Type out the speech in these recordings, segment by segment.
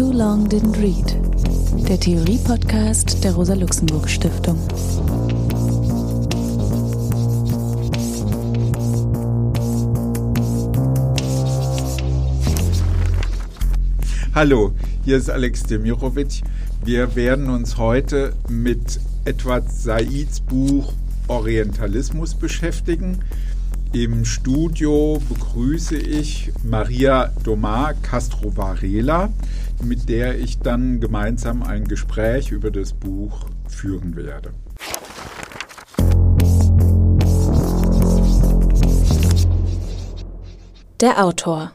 Too Long Didn't Read, der Theorie-Podcast der Rosa-Luxemburg-Stiftung. Hallo, hier ist Alex Demirovic. Wir werden uns heute mit Edward Saids Buch Orientalismus beschäftigen. Im Studio begrüße ich Maria Domar Castro Varela, mit der ich dann gemeinsam ein Gespräch über das Buch führen werde. Der Autor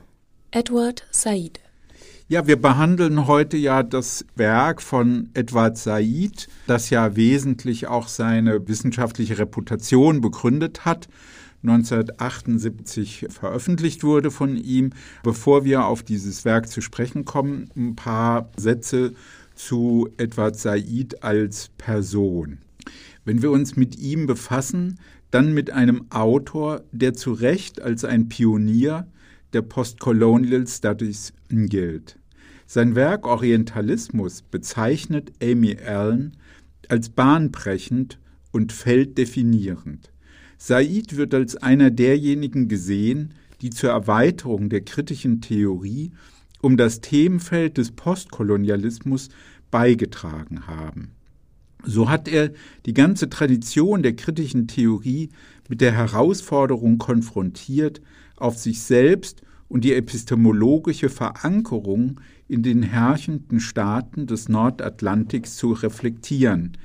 Edward Said ja, wir behandeln heute ja das Werk von Edward Said, das ja wesentlich auch seine wissenschaftliche Reputation begründet hat. 1978 veröffentlicht wurde von ihm. Bevor wir auf dieses Werk zu sprechen kommen, ein paar Sätze zu Edward Said als Person. Wenn wir uns mit ihm befassen, dann mit einem Autor, der zu Recht als ein Pionier der Postcolonial Studies gilt. Sein Werk Orientalismus bezeichnet Amy Allen als bahnbrechend und felddefinierend. Said wird als einer derjenigen gesehen, die zur Erweiterung der kritischen Theorie um das Themenfeld des Postkolonialismus beigetragen haben. So hat er die ganze Tradition der kritischen Theorie mit der Herausforderung konfrontiert, auf sich selbst und die epistemologische Verankerung in den herrschenden Staaten des Nordatlantiks zu reflektieren,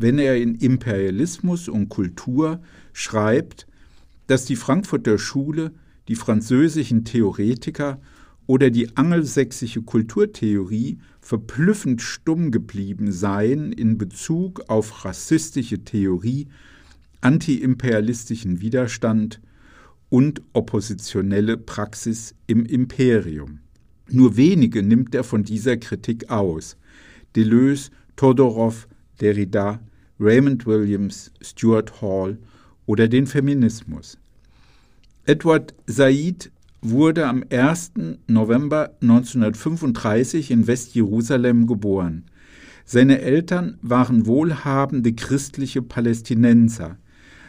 wenn er in Imperialismus und Kultur schreibt, dass die Frankfurter Schule, die französischen Theoretiker oder die angelsächsische Kulturtheorie verblüffend stumm geblieben seien in Bezug auf rassistische Theorie, antiimperialistischen Widerstand und oppositionelle Praxis im Imperium. Nur wenige nimmt er von dieser Kritik aus. Deleuze, Todorov, Derrida, Raymond Williams, Stuart Hall oder den Feminismus. Edward Said wurde am 1. November 1935 in Westjerusalem geboren. Seine Eltern waren wohlhabende christliche Palästinenser.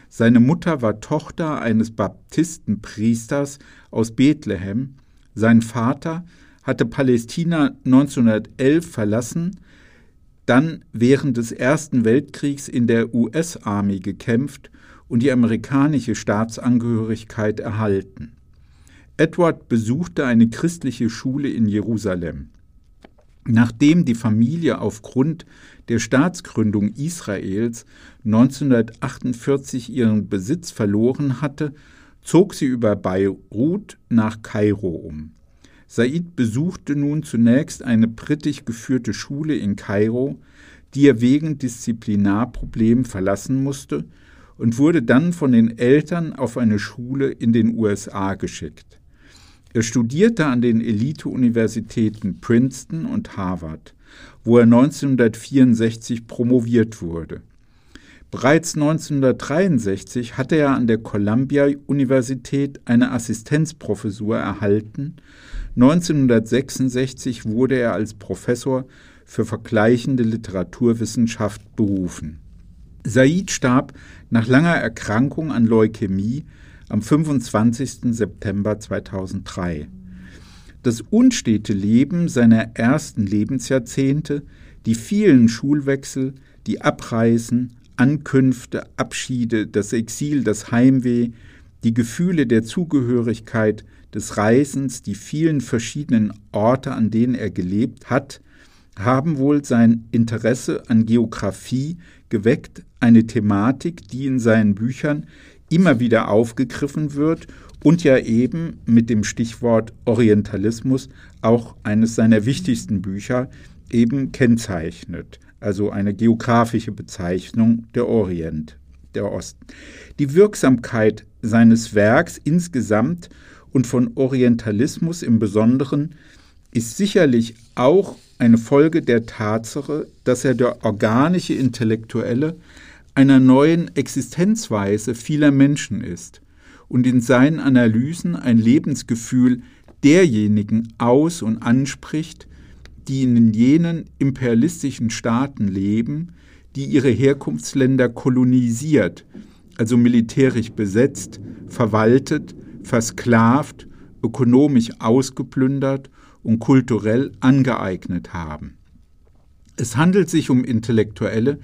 Seine Mutter war Tochter eines Baptistenpriesters aus Bethlehem, sein Vater hatte Palästina 1911 verlassen, dann während des Ersten Weltkriegs in der US-Army gekämpft und die amerikanische Staatsangehörigkeit erhalten. Edward besuchte eine christliche Schule in Jerusalem. Nachdem die Familie aufgrund der Staatsgründung Israels 1948 ihren Besitz verloren hatte, zog sie über Beirut nach Kairo um. Said besuchte nun zunächst eine britisch geführte Schule in Kairo, die er wegen Disziplinarproblemen verlassen musste, und wurde dann von den Eltern auf eine Schule in den USA geschickt. Er studierte an den Elite-Universitäten Princeton und Harvard, wo er 1964 promoviert wurde. Bereits 1963 hatte er an der Columbia-Universität eine Assistenzprofessur erhalten 1966 wurde er als Professor für vergleichende Literaturwissenschaft berufen. Said starb nach langer Erkrankung an Leukämie am 25. September 2003. Das unstete Leben seiner ersten Lebensjahrzehnte, die vielen Schulwechsel, die Abreisen, Ankünfte, Abschiede, das Exil, das Heimweh, die Gefühle der Zugehörigkeit, des Reisens, die vielen verschiedenen Orte, an denen er gelebt hat, haben wohl sein Interesse an Geographie geweckt, eine Thematik, die in seinen Büchern immer wieder aufgegriffen wird und ja eben mit dem Stichwort Orientalismus auch eines seiner wichtigsten Bücher eben kennzeichnet, also eine geografische Bezeichnung der Orient, der Osten. Die Wirksamkeit seines Werks insgesamt und von Orientalismus im Besonderen ist sicherlich auch eine Folge der Tatsache, dass er der organische Intellektuelle einer neuen Existenzweise vieler Menschen ist und in seinen Analysen ein Lebensgefühl derjenigen aus und anspricht, die in jenen imperialistischen Staaten leben, die ihre Herkunftsländer kolonisiert, also militärisch besetzt, verwaltet, versklavt, ökonomisch ausgeplündert und kulturell angeeignet haben. Es handelt sich um Intellektuelle,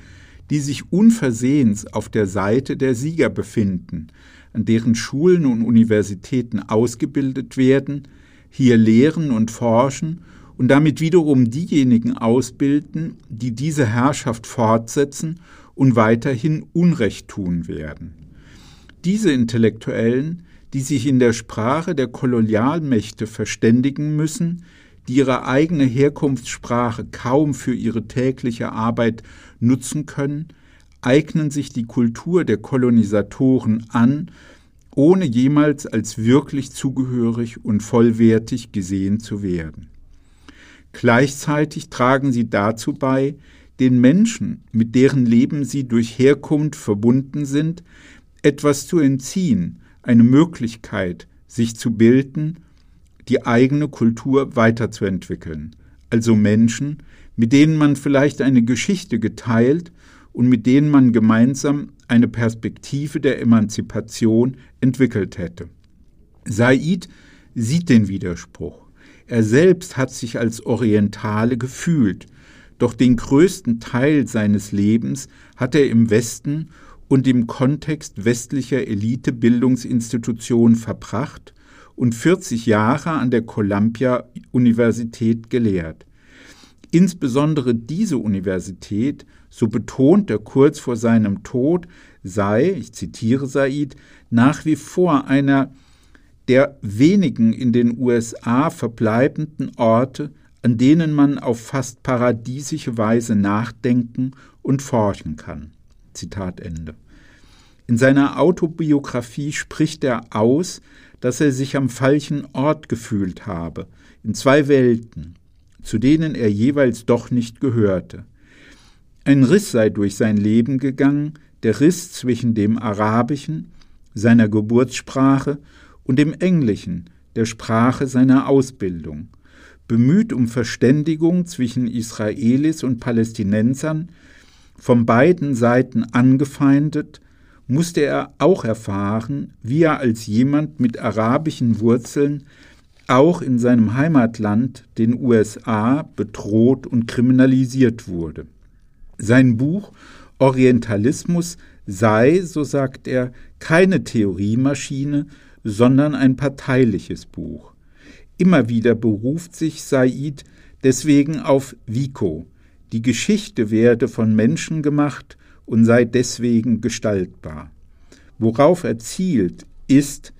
die sich unversehens auf der Seite der Sieger befinden, an deren Schulen und Universitäten ausgebildet werden, hier lehren und forschen und damit wiederum diejenigen ausbilden, die diese Herrschaft fortsetzen und weiterhin Unrecht tun werden. Diese Intellektuellen, die sich in der Sprache der Kolonialmächte verständigen müssen, die ihre eigene Herkunftssprache kaum für ihre tägliche Arbeit nutzen können, eignen sich die Kultur der Kolonisatoren an, ohne jemals als wirklich zugehörig und vollwertig gesehen zu werden. Gleichzeitig tragen sie dazu bei, den Menschen, mit deren Leben sie durch Herkunft verbunden sind, etwas zu entziehen, eine Möglichkeit, sich zu bilden die eigene Kultur weiterzuentwickeln, also Menschen, mit denen man vielleicht eine Geschichte geteilt und mit denen man gemeinsam eine Perspektive der Emanzipation entwickelt hätte. Said sieht den Widerspruch. Er selbst hat sich als Orientale gefühlt, doch den größten Teil seines Lebens hat er im Westen und im Kontext westlicher Elite-Bildungsinstitutionen verbracht und 40 Jahre an der Columbia-Universität gelehrt. Insbesondere diese Universität, so betont er kurz vor seinem Tod, sei, ich zitiere Said, nach wie vor einer der wenigen in den USA verbleibenden Orte, an denen man auf fast paradiesische Weise nachdenken und forschen kann. Zitat Ende. In seiner Autobiografie spricht er aus, dass er sich am falschen Ort gefühlt habe, in zwei Welten, zu denen er jeweils doch nicht gehörte. Ein Riss sei durch sein Leben gegangen, der Riss zwischen dem Arabischen, seiner Geburtssprache, und dem Englischen, der Sprache seiner Ausbildung. Bemüht um Verständigung zwischen Israelis und Palästinensern, von beiden Seiten angefeindet, musste er auch erfahren, wie er als jemand mit arabischen Wurzeln auch in seinem Heimatland, den USA, bedroht und kriminalisiert wurde. Sein Buch Orientalismus sei, so sagt er, keine Theoriemaschine, sondern ein parteiliches Buch. Immer wieder beruft sich Said deswegen auf Vico. Die Geschichte werde von Menschen gemacht und sei deswegen gestaltbar. Worauf er zielt, ist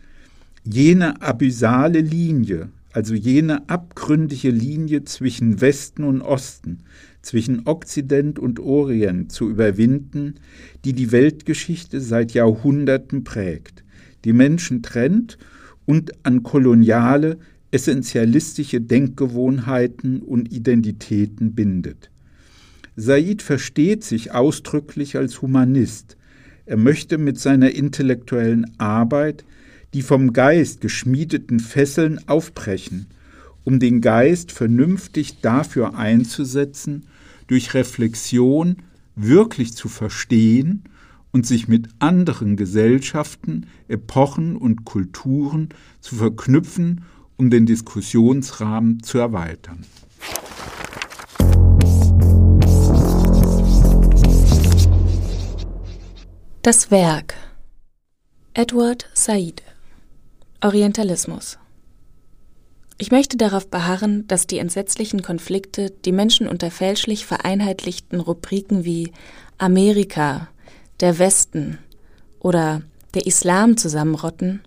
jene abyssale Linie, also jene abgründige Linie zwischen Westen und Osten, zwischen Okzident und Orient zu überwinden, die die Weltgeschichte seit Jahrhunderten prägt, die Menschen trennt und an koloniale, essentialistische Denkgewohnheiten und Identitäten bindet. Said versteht sich ausdrücklich als Humanist. Er möchte mit seiner intellektuellen Arbeit die vom Geist geschmiedeten Fesseln aufbrechen, um den Geist vernünftig dafür einzusetzen, durch Reflexion wirklich zu verstehen und sich mit anderen Gesellschaften, Epochen und Kulturen zu verknüpfen, um den Diskussionsrahmen zu erweitern. Das Werk. Edward Said. Orientalismus. Ich möchte darauf beharren, dass die entsetzlichen Konflikte die Menschen unter fälschlich vereinheitlichten Rubriken wie Amerika, der Westen oder der Islam zusammenrotten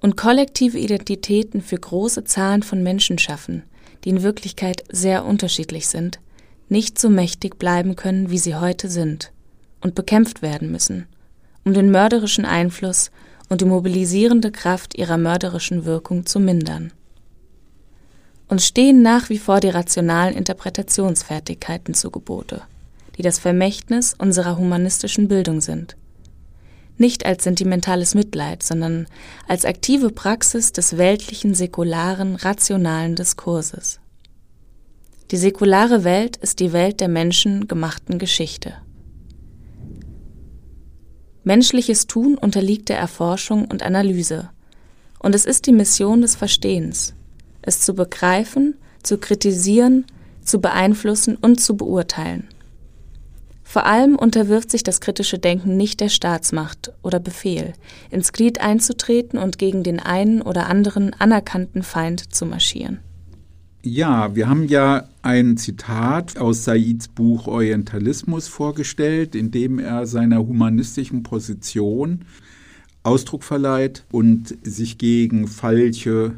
und kollektive Identitäten für große Zahlen von Menschen schaffen, die in Wirklichkeit sehr unterschiedlich sind, nicht so mächtig bleiben können, wie sie heute sind und bekämpft werden müssen – um den mörderischen Einfluss und die mobilisierende Kraft ihrer mörderischen Wirkung zu mindern. Uns stehen nach wie vor die rationalen Interpretationsfertigkeiten zu Gebote, die das Vermächtnis unserer humanistischen Bildung sind. Nicht als sentimentales Mitleid, sondern als aktive Praxis des weltlichen, säkularen, rationalen Diskurses. Die säkulare Welt ist die Welt der menschengemachten Geschichte. Menschliches Tun unterliegt der Erforschung und Analyse. Und es ist die Mission des Verstehens, es zu begreifen, zu kritisieren, zu beeinflussen und zu beurteilen. Vor allem unterwirft sich das kritische Denken nicht der Staatsmacht oder Befehl, ins Glied einzutreten und gegen den einen oder anderen anerkannten Feind zu marschieren. Ja, wir haben ja ein Zitat aus Saids Buch Orientalismus vorgestellt, in dem er seiner humanistischen Position Ausdruck verleiht und sich gegen falsche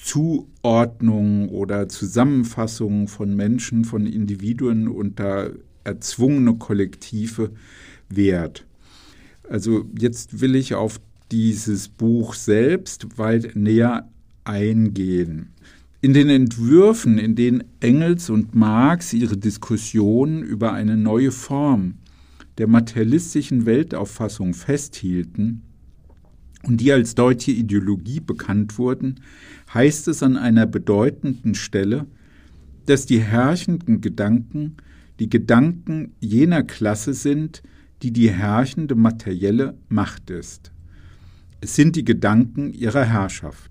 Zuordnungen oder Zusammenfassungen von Menschen, von Individuen unter erzwungene Kollektive wehrt. Also jetzt will ich auf dieses Buch selbst weit näher eingehen. In den Entwürfen, in denen Engels und Marx ihre Diskussionen über eine neue Form der materialistischen Weltauffassung festhielten und die als deutsche Ideologie bekannt wurden, heißt es an einer bedeutenden Stelle, dass die herrschenden Gedanken die Gedanken jener Klasse sind, die die herrschende materielle Macht ist. Es sind die Gedanken ihrer Herrschaft.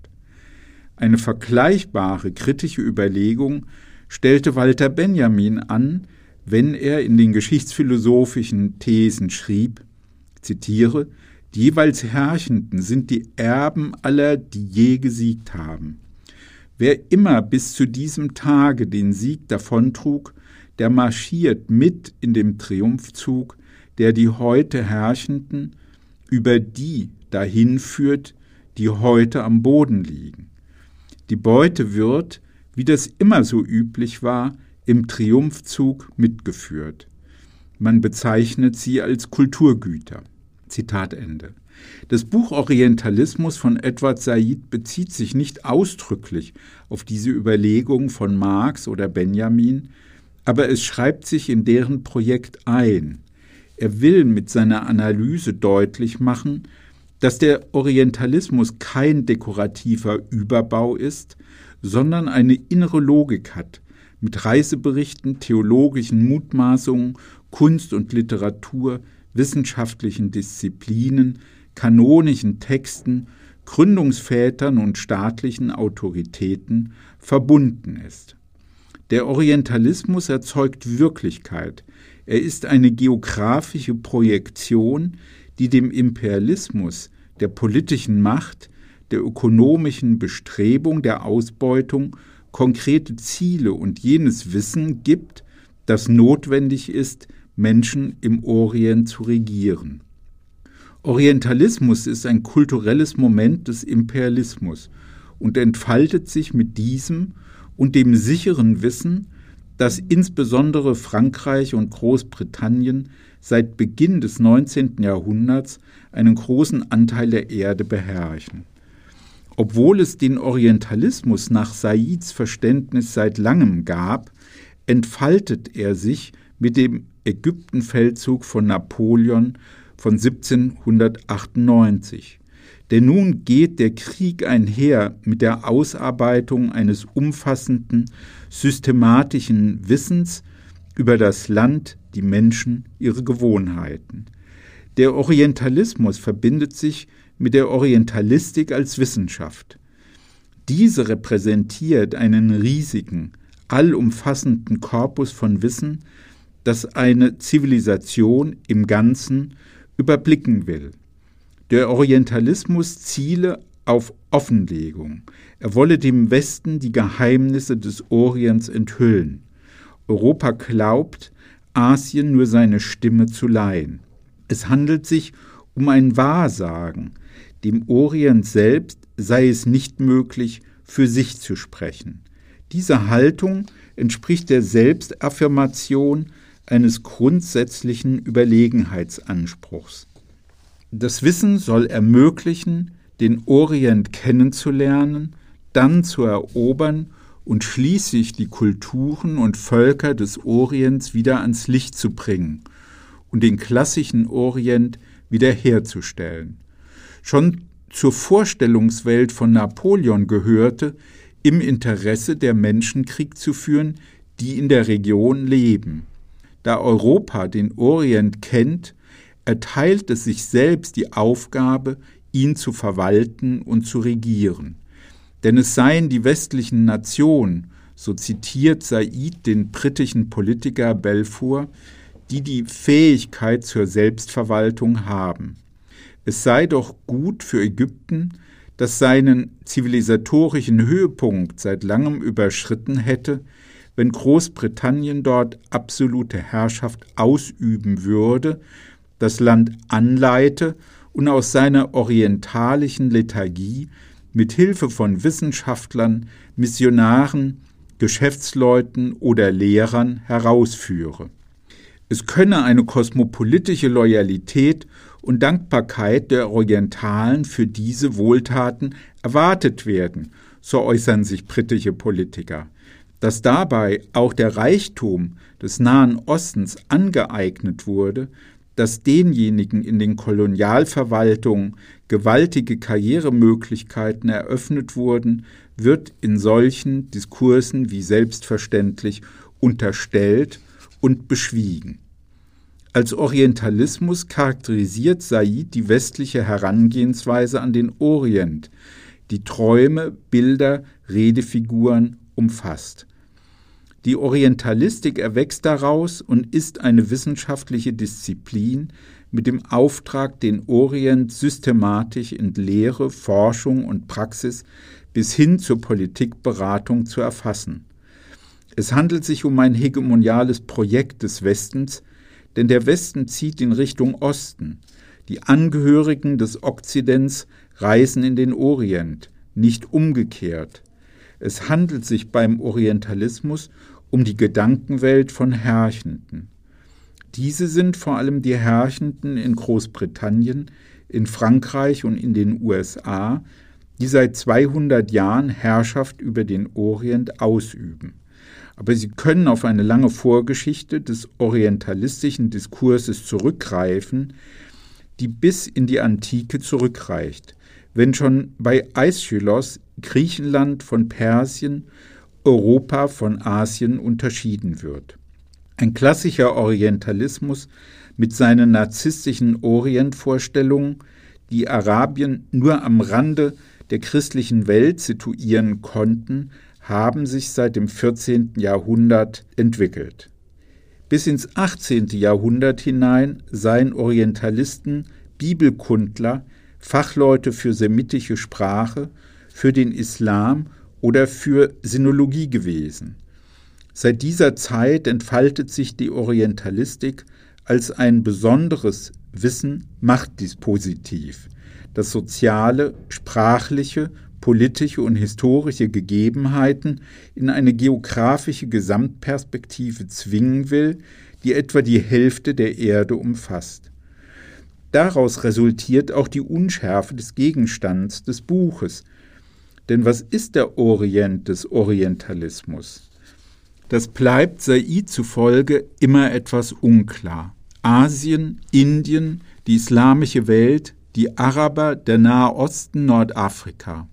Eine vergleichbare kritische Überlegung stellte Walter Benjamin an, wenn er in den geschichtsphilosophischen Thesen schrieb, zitiere, die jeweils Herrschenden sind die Erben aller, die je gesiegt haben. Wer immer bis zu diesem Tage den Sieg davontrug, der marschiert mit in dem Triumphzug, der die heute Herrschenden über die dahin führt, die heute am Boden liegen. Die Beute wird, wie das immer so üblich war, im Triumphzug mitgeführt. Man bezeichnet sie als Kulturgüter. Zitat Ende. Das Buch Orientalismus von Edward Said bezieht sich nicht ausdrücklich auf diese Überlegung von Marx oder Benjamin, aber es schreibt sich in deren Projekt ein. Er will mit seiner Analyse deutlich machen, dass der Orientalismus kein dekorativer Überbau ist, sondern eine innere Logik hat, mit Reiseberichten, theologischen Mutmaßungen, Kunst und Literatur, wissenschaftlichen Disziplinen, kanonischen Texten, Gründungsvätern und staatlichen Autoritäten verbunden ist. Der Orientalismus erzeugt Wirklichkeit. Er ist eine geografische Projektion, die dem Imperialismus, der politischen Macht, der ökonomischen Bestrebung, der Ausbeutung konkrete Ziele und jenes Wissen gibt, das notwendig ist, Menschen im Orient zu regieren. Orientalismus ist ein kulturelles Moment des Imperialismus und entfaltet sich mit diesem und dem sicheren Wissen, dass insbesondere Frankreich und Großbritannien seit Beginn des 19. Jahrhunderts einen großen Anteil der Erde beherrschen. Obwohl es den Orientalismus nach Saids Verständnis seit langem gab, entfaltet er sich mit dem Ägyptenfeldzug von Napoleon von 1798. Denn nun geht der Krieg einher mit der Ausarbeitung eines umfassenden, systematischen Wissens über das Land, die Menschen, ihre Gewohnheiten. Der Orientalismus verbindet sich mit der Orientalistik als Wissenschaft. Diese repräsentiert einen riesigen, allumfassenden Korpus von Wissen, das eine Zivilisation im Ganzen überblicken will. Der Orientalismus ziele auf Offenlegung. Er wolle dem Westen die Geheimnisse des Orients enthüllen. Europa glaubt, Asien nur seine Stimme zu leihen. Es handelt sich um ein Wahrsagen. Dem Orient selbst sei es nicht möglich, für sich zu sprechen. Diese Haltung entspricht der Selbstaffirmation eines grundsätzlichen Überlegenheitsanspruchs. Das Wissen soll ermöglichen, den Orient kennenzulernen, dann zu erobern und schließlich die Kulturen und Völker des Orients wieder ans Licht zu bringen und den klassischen Orient wiederherzustellen. Schon zur Vorstellungswelt von Napoleon gehörte, im Interesse der Menschen Krieg zu führen, die in der Region leben. Da Europa den Orient kennt, erteilt es sich selbst die Aufgabe, ihn zu verwalten und zu regieren. Denn es seien die westlichen Nationen, so zitiert Said den britischen Politiker Balfour, die die Fähigkeit zur Selbstverwaltung haben. Es sei doch gut für Ägypten, das seinen zivilisatorischen Höhepunkt seit langem überschritten hätte, wenn Großbritannien dort absolute Herrschaft ausüben würde, das Land anleite und aus seiner orientalischen Lethargie mit Hilfe von Wissenschaftlern, Missionaren, Geschäftsleuten oder Lehrern herausführe. Es könne eine kosmopolitische Loyalität und Dankbarkeit der Orientalen für diese Wohltaten erwartet werden, so äußern sich britische Politiker. Dass dabei auch der Reichtum des Nahen Ostens angeeignet wurde, dass denjenigen in den Kolonialverwaltungen gewaltige Karrieremöglichkeiten eröffnet wurden, wird in solchen Diskursen wie selbstverständlich unterstellt und beschwiegen. Als Orientalismus charakterisiert Said die westliche Herangehensweise an den Orient, die Träume, Bilder, Redefiguren umfasst. Die Orientalistik erwächst daraus und ist eine wissenschaftliche Disziplin mit dem Auftrag, den Orient systematisch in Lehre, Forschung und Praxis bis hin zur Politikberatung zu erfassen. Es handelt sich um ein hegemoniales Projekt des Westens, denn der Westen zieht in Richtung Osten. Die Angehörigen des Okzidents reisen in den Orient, nicht umgekehrt. Es handelt sich beim Orientalismus um die Gedankenwelt von Herrschenden. Diese sind vor allem die Herrschenden in Großbritannien, in Frankreich und in den USA, die seit 200 Jahren Herrschaft über den Orient ausüben. Aber sie können auf eine lange Vorgeschichte des orientalistischen Diskurses zurückgreifen, die bis in die Antike zurückreicht, wenn schon bei Aeschylus Griechenland von Persien, Europa von Asien unterschieden wird. Ein klassischer Orientalismus mit seinen narzisstischen Orientvorstellungen, die Arabien nur am Rande der christlichen Welt situieren konnten, haben sich seit dem 14. Jahrhundert entwickelt. Bis ins 18. Jahrhundert hinein seien Orientalisten Bibelkundler, Fachleute für semitische Sprache, für den Islam oder für Sinologie gewesen. Seit dieser Zeit entfaltet sich die Orientalistik als ein besonderes Wissen-Machtdispositiv, das soziale, sprachliche, politische und historische Gegebenheiten in eine geografische Gesamtperspektive zwingen will, die etwa die Hälfte der Erde umfasst. Daraus resultiert auch die Unschärfe des Gegenstands des Buches, denn was ist der Orient des Orientalismus? Das bleibt Said zufolge immer etwas unklar. Asien, Indien, die islamische Welt, die Araber, der Nahe Osten, Nordafrika.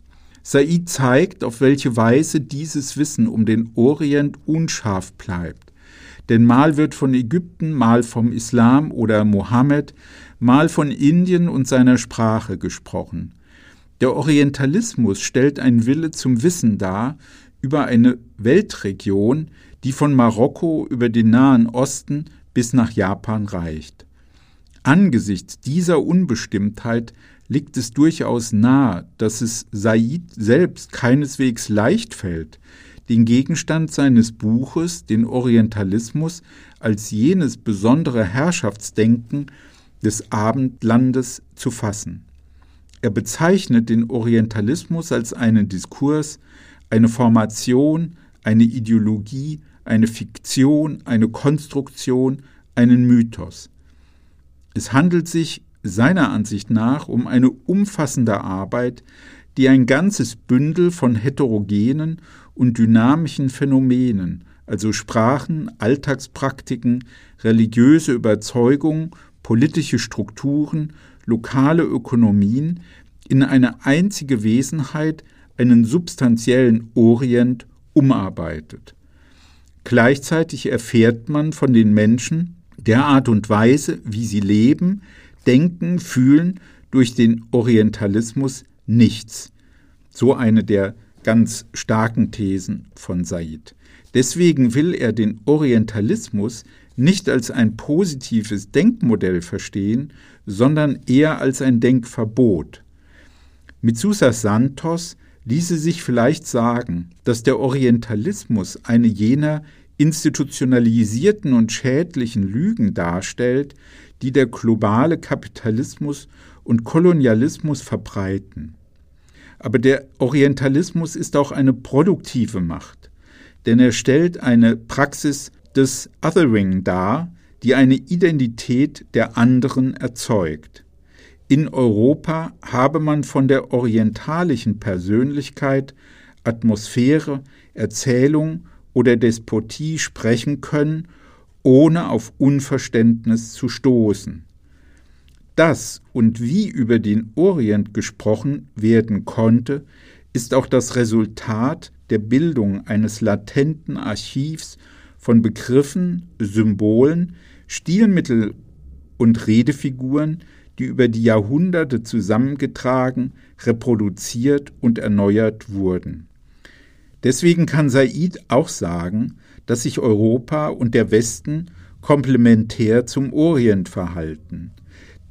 Said zeigt, auf welche Weise dieses Wissen um den Orient unscharf bleibt. Denn mal wird von Ägypten, mal vom Islam oder Mohammed, mal von Indien und seiner Sprache gesprochen. Der Orientalismus stellt einen Wille zum Wissen dar über eine Weltregion, die von Marokko über den Nahen Osten bis nach Japan reicht. Angesichts dieser Unbestimmtheit liegt es durchaus nahe, dass es Said selbst keineswegs leicht fällt, den Gegenstand seines Buches, den Orientalismus, als jenes besondere Herrschaftsdenken des Abendlandes zu fassen. Er bezeichnet den Orientalismus als einen Diskurs, eine Formation, eine Ideologie, eine Fiktion, eine Konstruktion, einen Mythos. Es handelt sich seiner Ansicht nach um eine umfassende Arbeit, die ein ganzes Bündel von heterogenen und dynamischen Phänomenen, also Sprachen, Alltagspraktiken, religiöse Überzeugungen, politische Strukturen lokale Ökonomien in eine einzige Wesenheit, einen substanziellen Orient, umarbeitet. Gleichzeitig erfährt man von den Menschen der Art und Weise, wie sie leben, denken, fühlen, durch den Orientalismus nichts. So eine der ganz starken Thesen von Said. Deswegen will er den Orientalismus nicht als ein positives Denkmodell verstehen, sondern eher als ein Denkverbot. Mit Susa Santos ließe sich vielleicht sagen, dass der Orientalismus eine jener institutionalisierten und schädlichen Lügen darstellt, die der globale Kapitalismus und Kolonialismus verbreiten. Aber der Orientalismus ist auch eine produktive Macht, denn er stellt eine Praxis des Othering dar, die eine Identität der anderen erzeugt. In Europa habe man von der orientalischen Persönlichkeit, Atmosphäre, Erzählung oder Despotie sprechen können, ohne auf Unverständnis zu stoßen. Das und wie über den Orient gesprochen werden konnte, ist auch das Resultat der Bildung eines latenten Archivs von Begriffen, Symbolen, Stilmittel und Redefiguren, die über die Jahrhunderte zusammengetragen, reproduziert und erneuert wurden. Deswegen kann Said auch sagen, dass sich Europa und der Westen komplementär zum Orient verhalten.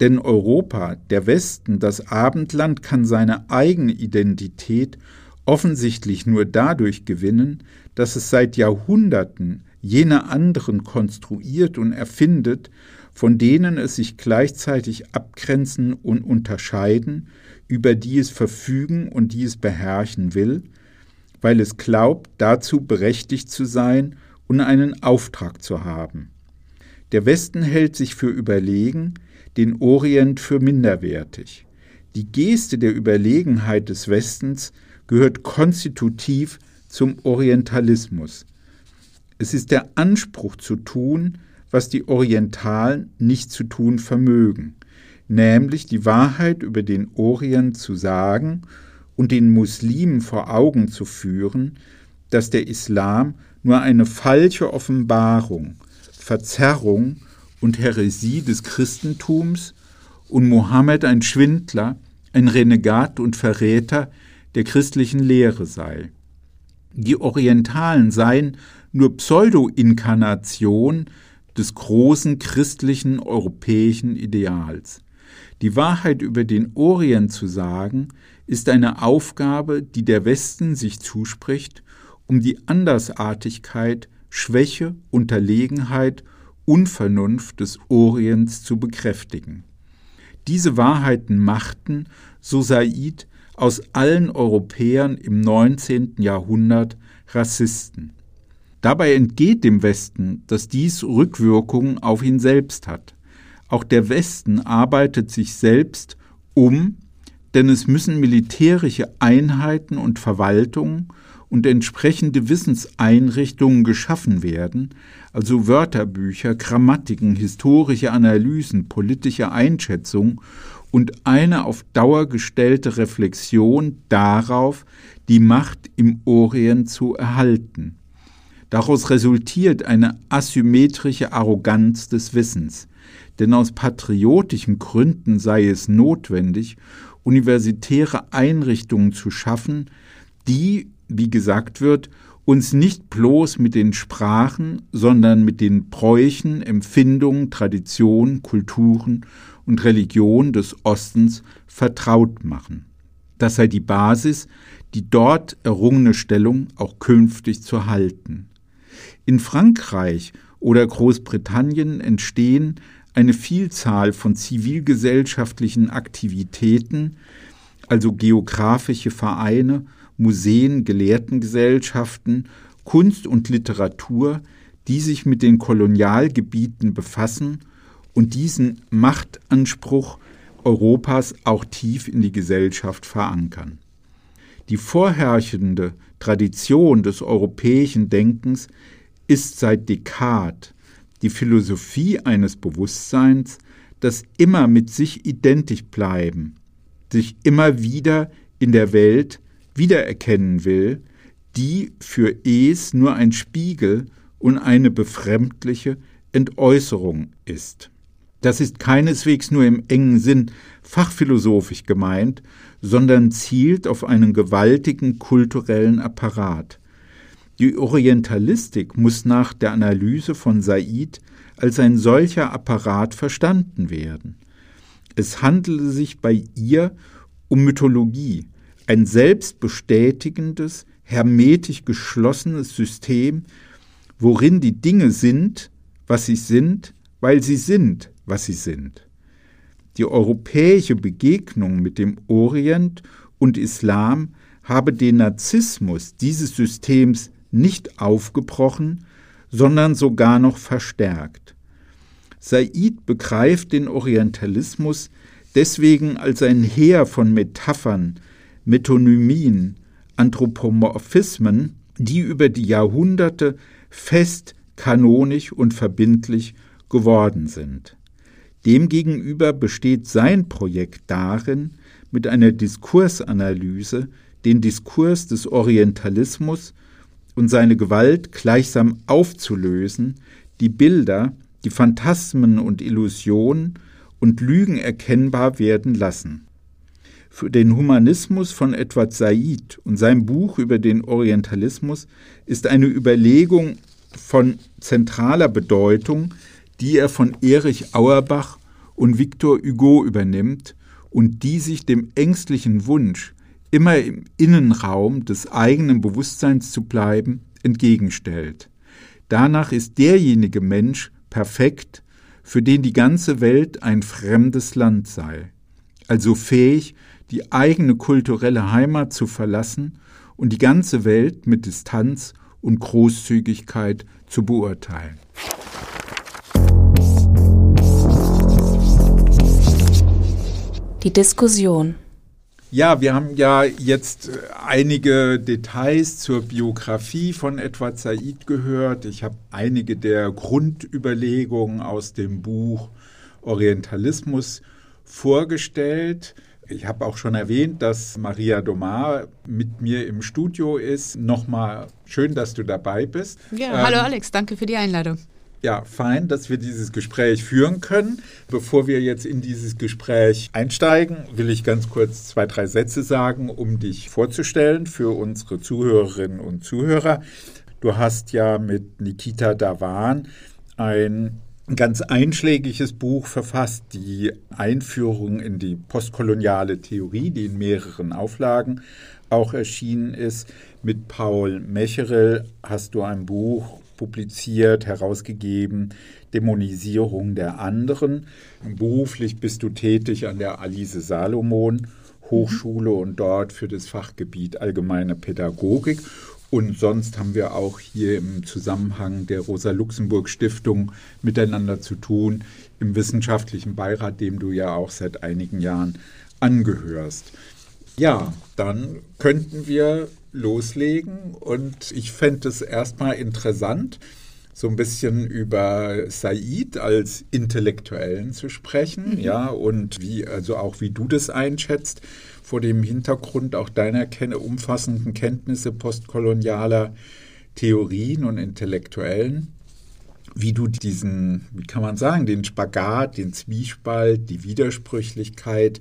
Denn Europa, der Westen, das Abendland kann seine eigene Identität offensichtlich nur dadurch gewinnen, dass es seit Jahrhunderten jene anderen konstruiert und erfindet, von denen es sich gleichzeitig abgrenzen und unterscheiden, über die es verfügen und die es beherrschen will, weil es glaubt, dazu berechtigt zu sein und einen Auftrag zu haben. Der Westen hält sich für überlegen, den Orient für minderwertig. Die Geste der Überlegenheit des Westens gehört konstitutiv zum Orientalismus. Es ist der Anspruch zu tun, was die Orientalen nicht zu tun vermögen, nämlich die Wahrheit über den Orient zu sagen und den Muslimen vor Augen zu führen, dass der Islam nur eine falsche Offenbarung, Verzerrung und Häresie des Christentums und Mohammed ein Schwindler, ein Renegat und Verräter der christlichen Lehre sei. Die Orientalen seien nur Pseudo-Inkarnation des großen christlichen europäischen Ideals. Die Wahrheit über den Orient zu sagen, ist eine Aufgabe, die der Westen sich zuspricht, um die Andersartigkeit, Schwäche, Unterlegenheit, Unvernunft des Orients zu bekräftigen. Diese Wahrheiten machten, so Said, aus allen Europäern im 19. Jahrhundert Rassisten. Dabei entgeht dem Westen, dass dies Rückwirkungen auf ihn selbst hat. Auch der Westen arbeitet sich selbst um, denn es müssen militärische Einheiten und Verwaltungen und entsprechende Wissenseinrichtungen geschaffen werden, also Wörterbücher, Grammatiken, historische Analysen, politische Einschätzungen und eine auf Dauer gestellte Reflexion darauf, die Macht im Orient zu erhalten. Daraus resultiert eine asymmetrische Arroganz des Wissens, denn aus patriotischen Gründen sei es notwendig, universitäre Einrichtungen zu schaffen, die, wie gesagt wird, uns nicht bloß mit den Sprachen, sondern mit den Bräuchen, Empfindungen, Traditionen, Kulturen und Religionen des Ostens vertraut machen. Das sei die Basis, die dort errungene Stellung auch künftig zu halten. In Frankreich oder Großbritannien entstehen eine Vielzahl von zivilgesellschaftlichen Aktivitäten, also geografische Vereine, Museen, Gelehrtengesellschaften, Kunst und Literatur, die sich mit den Kolonialgebieten befassen und diesen Machtanspruch Europas auch tief in die Gesellschaft verankern. Die vorherrschende Tradition des europäischen Denkens ist seit Descartes die Philosophie eines Bewusstseins, das immer mit sich identisch bleiben, sich immer wieder in der Welt wiedererkennen will, die für Es nur ein Spiegel und eine befremdliche Entäußerung ist. Das ist keineswegs nur im engen Sinn fachphilosophisch gemeint, sondern zielt auf einen gewaltigen kulturellen Apparat. Die Orientalistik muss nach der Analyse von Said als ein solcher Apparat verstanden werden. Es handelte sich bei ihr um Mythologie, ein selbstbestätigendes, hermetisch geschlossenes System, worin die Dinge sind, was sie sind, weil sie sind, was sie sind. Die europäische Begegnung mit dem Orient und Islam habe den Narzissmus dieses Systems nicht aufgebrochen, sondern sogar noch verstärkt. Said begreift den Orientalismus deswegen als ein Heer von Metaphern, Metonymien, Anthropomorphismen, die über die Jahrhunderte fest, kanonisch und verbindlich geworden sind. Demgegenüber besteht sein Projekt darin, mit einer Diskursanalyse den Diskurs des Orientalismus und seine Gewalt gleichsam aufzulösen, die Bilder, die Phantasmen und Illusionen und Lügen erkennbar werden lassen. Für den Humanismus von Edward Said und sein Buch über den Orientalismus ist eine Überlegung von zentraler Bedeutung, die er von Erich Auerbach und Victor Hugo übernimmt und die sich dem ängstlichen Wunsch, immer im Innenraum des eigenen Bewusstseins zu bleiben, entgegenstellt. Danach ist derjenige Mensch perfekt, für den die ganze Welt ein fremdes Land sei, also fähig, die eigene kulturelle Heimat zu verlassen und die ganze Welt mit Distanz und Großzügigkeit zu beurteilen. Die Diskussion. Ja, wir haben ja jetzt äh, einige Details zur Biografie von Edward Said gehört. Ich habe einige der Grundüberlegungen aus dem Buch Orientalismus vorgestellt. Ich habe auch schon erwähnt, dass Maria Domar mit mir im Studio ist. Nochmal schön, dass du dabei bist. Ja, ähm, hallo Alex, danke für die Einladung. Ja, fein, dass wir dieses Gespräch führen können. Bevor wir jetzt in dieses Gespräch einsteigen, will ich ganz kurz zwei, drei Sätze sagen, um dich vorzustellen für unsere Zuhörerinnen und Zuhörer. Du hast ja mit Nikita Davan ein ganz einschlägiges Buch verfasst, die Einführung in die postkoloniale Theorie, die in mehreren Auflagen auch erschienen ist. Mit Paul Mecherel hast du ein Buch publiziert, herausgegeben, Dämonisierung der anderen. Beruflich bist du tätig an der Alice Salomon Hochschule mhm. und dort für das Fachgebiet allgemeine Pädagogik. Und sonst haben wir auch hier im Zusammenhang der Rosa-Luxemburg-Stiftung miteinander zu tun, im wissenschaftlichen Beirat, dem du ja auch seit einigen Jahren angehörst. Ja, dann könnten wir loslegen und ich fände es erstmal interessant, so ein bisschen über Said als Intellektuellen zu sprechen, mhm. ja, und wie, also auch wie du das einschätzt, vor dem Hintergrund auch deiner umfassenden Kenntnisse postkolonialer Theorien und Intellektuellen, wie du diesen, wie kann man sagen, den Spagat, den Zwiespalt, die Widersprüchlichkeit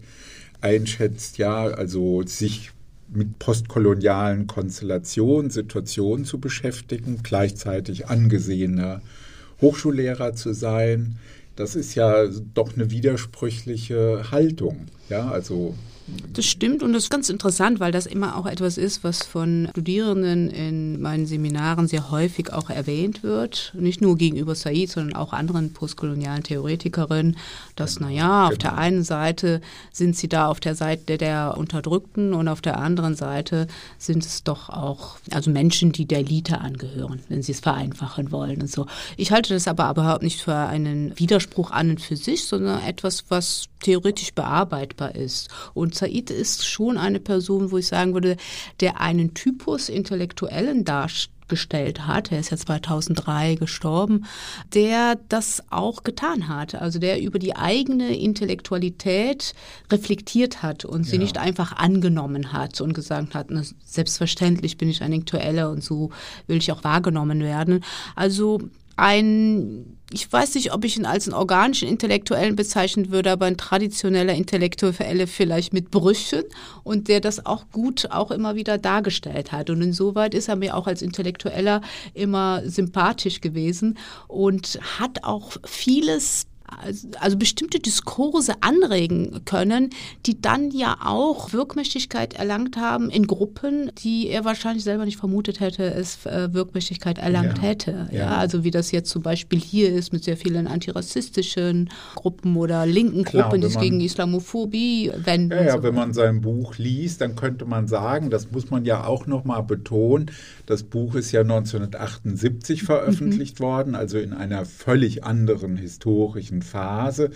einschätzt, ja, also sich mit postkolonialen Konstellationen, Situationen zu beschäftigen, gleichzeitig angesehener Hochschullehrer zu sein. Das ist ja doch eine widersprüchliche Haltung. Ja, also das stimmt und das ist ganz interessant, weil das immer auch etwas ist, was von Studierenden in meinen Seminaren sehr häufig auch erwähnt wird. Nicht nur gegenüber Said, sondern auch anderen postkolonialen Theoretikerinnen, dass, naja, auf der genau. einen Seite sind sie da auf der Seite der Unterdrückten und auf der anderen Seite sind es doch auch, also Menschen, die der Elite angehören, wenn sie es vereinfachen wollen und so. Ich halte das aber überhaupt nicht für einen Widerspruch an und für sich, sondern etwas, was theoretisch bearbeitbar ist. Und Said ist schon eine Person, wo ich sagen würde, der einen Typus Intellektuellen darstellt, gestellt hat, er ist ja 2003 gestorben, der das auch getan hat. Also der über die eigene Intellektualität reflektiert hat und sie ja. nicht einfach angenommen hat und gesagt hat, na, selbstverständlich bin ich ein Intellektueller und so will ich auch wahrgenommen werden. Also ein, ich weiß nicht, ob ich ihn als einen organischen Intellektuellen bezeichnen würde, aber ein traditioneller Intellektuelle vielleicht mit Brüchen und der das auch gut auch immer wieder dargestellt hat. Und insoweit ist er mir auch als Intellektueller immer sympathisch gewesen und hat auch vieles also bestimmte Diskurse anregen können, die dann ja auch Wirkmächtigkeit erlangt haben in Gruppen, die er wahrscheinlich selber nicht vermutet hätte, es äh, Wirkmächtigkeit erlangt ja. hätte. Ja. ja. also wie das jetzt zum Beispiel hier ist mit sehr vielen antirassistischen Gruppen oder linken Klar, Gruppen, die sich gegen Islamophobie wenden. Ja, ja so. wenn man sein Buch liest, dann könnte man sagen, das muss man ja auch noch mal betonen, das Buch ist ja 1978 veröffentlicht mhm. worden, also in einer völlig anderen historischen Phase,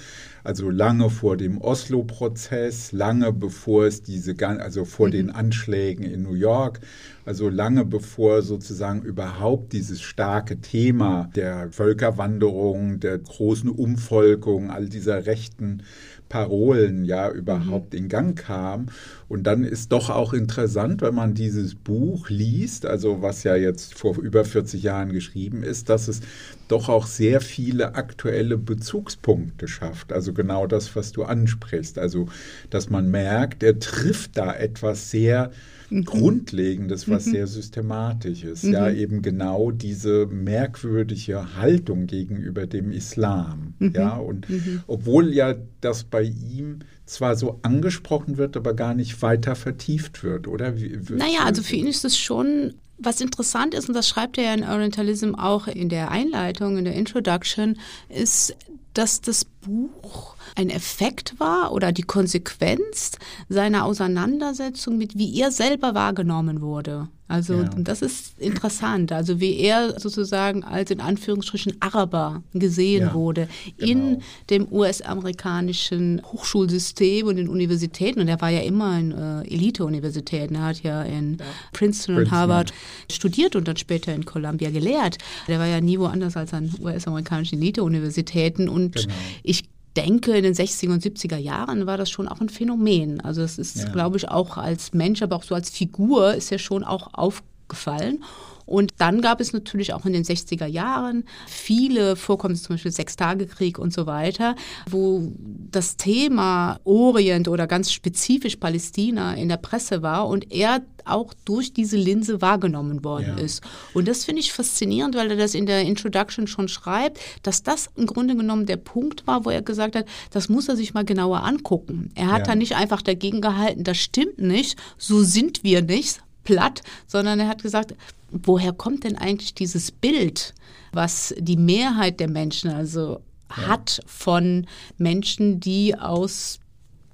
also lange vor dem Oslo-Prozess, lange bevor es diese, also vor mhm. den Anschlägen in New York, also lange bevor sozusagen überhaupt dieses starke Thema der Völkerwanderung, der großen Umvolkung, all dieser rechten Parolen ja überhaupt mhm. in Gang kam. Und dann ist doch auch interessant, wenn man dieses Buch liest, also was ja jetzt vor über 40 Jahren geschrieben ist, dass es doch auch sehr viele aktuelle Bezugspunkte schafft. Also genau das, was du ansprichst. Also, dass man merkt, er trifft da etwas sehr mhm. Grundlegendes, was mhm. sehr systematisch ist. Mhm. Ja, eben genau diese merkwürdige Haltung gegenüber dem Islam. Mhm. Ja, und mhm. obwohl ja das bei ihm zwar so angesprochen wird, aber gar nicht weiter vertieft wird, oder? Wie, naja, also für ihn ist es schon was interessant ist, und das schreibt er ja in Orientalism auch in der Einleitung, in der Introduction, ist, dass das Buch ein Effekt war oder die Konsequenz seiner Auseinandersetzung mit, wie er selber wahrgenommen wurde. Also ja. das ist interessant. Also wie er sozusagen als in Anführungsstrichen Araber gesehen ja, wurde genau. in dem US-amerikanischen Hochschulsystem und den Universitäten. Und er war ja immer in äh, Elite-Universitäten. Er hat ja in ja. Princeton, Princeton und Harvard studiert und dann später in Columbia gelehrt. Der war ja nie woanders als an US-amerikanischen Elite-Universitäten. Und genau. ich denke, in den 60er und 70er Jahren war das schon auch ein Phänomen. Also das ist, ja. glaube ich, auch als Mensch, aber auch so als Figur ist ja schon auch aufgefallen. Und dann gab es natürlich auch in den 60er Jahren viele Vorkommnisse, zum Beispiel Sechstagekrieg und so weiter, wo das Thema Orient oder ganz spezifisch Palästina in der Presse war und er auch durch diese Linse wahrgenommen worden ja. ist. Und das finde ich faszinierend, weil er das in der Introduction schon schreibt, dass das im Grunde genommen der Punkt war, wo er gesagt hat, das muss er sich mal genauer angucken. Er hat ja. da nicht einfach dagegen gehalten, das stimmt nicht, so sind wir nicht, platt, sondern er hat gesagt, woher kommt denn eigentlich dieses Bild, was die Mehrheit der Menschen also ja. hat von Menschen, die aus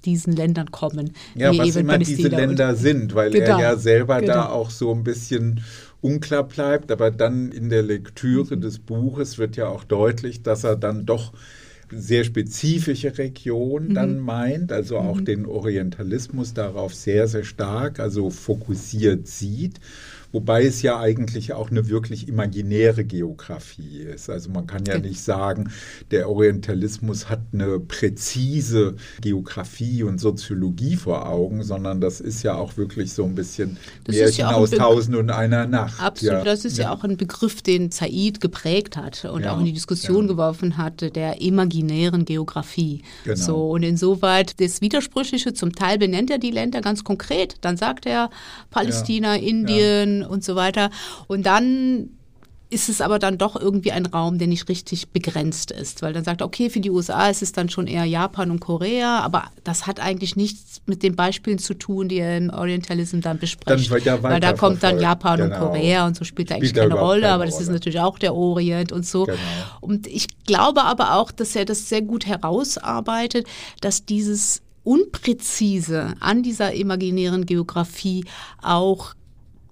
diesen Ländern kommen. Ja, was immer diese Länder sind, weil genau, er ja selber genau. da auch so ein bisschen unklar bleibt, aber dann in der Lektüre mhm. des Buches wird ja auch deutlich, dass er dann doch sehr spezifische Region mhm. dann meint, also auch mhm. den Orientalismus darauf sehr, sehr stark, also fokussiert sieht wobei es ja eigentlich auch eine wirklich imaginäre Geografie ist. Also man kann ja nicht sagen, der Orientalismus hat eine präzise Geografie und Soziologie vor Augen, sondern das ist ja auch wirklich so ein bisschen das Märchen ja aus Tausend und einer Nacht. Absolut, ja. das ist ja. ja. auch ein Begriff, den Said geprägt hat und auch in die Diskussion geworfen hat, der imaginären Geografie. Genau. So, und insoweit das Widersprüchliche, zum Teil benennt er die Länder ganz konkret, dann sagt er Palästina, Indien, und so weiter. Und dann ist es aber dann doch irgendwie ein Raum, der nicht richtig begrenzt ist, weil dann sagt okay, für die USA ist es dann schon eher Japan und Korea, aber das hat eigentlich nichts mit den Beispielen zu tun, die er im Orientalism dann bespricht, dann ja weil da kommt dann Japan genau. und Korea und so spielt da eigentlich keine Rolle, keine aber das Rolle. ist natürlich auch der Orient und so. Genau. Und ich glaube aber auch, dass er das sehr gut herausarbeitet, dass dieses Unpräzise an dieser imaginären Geografie auch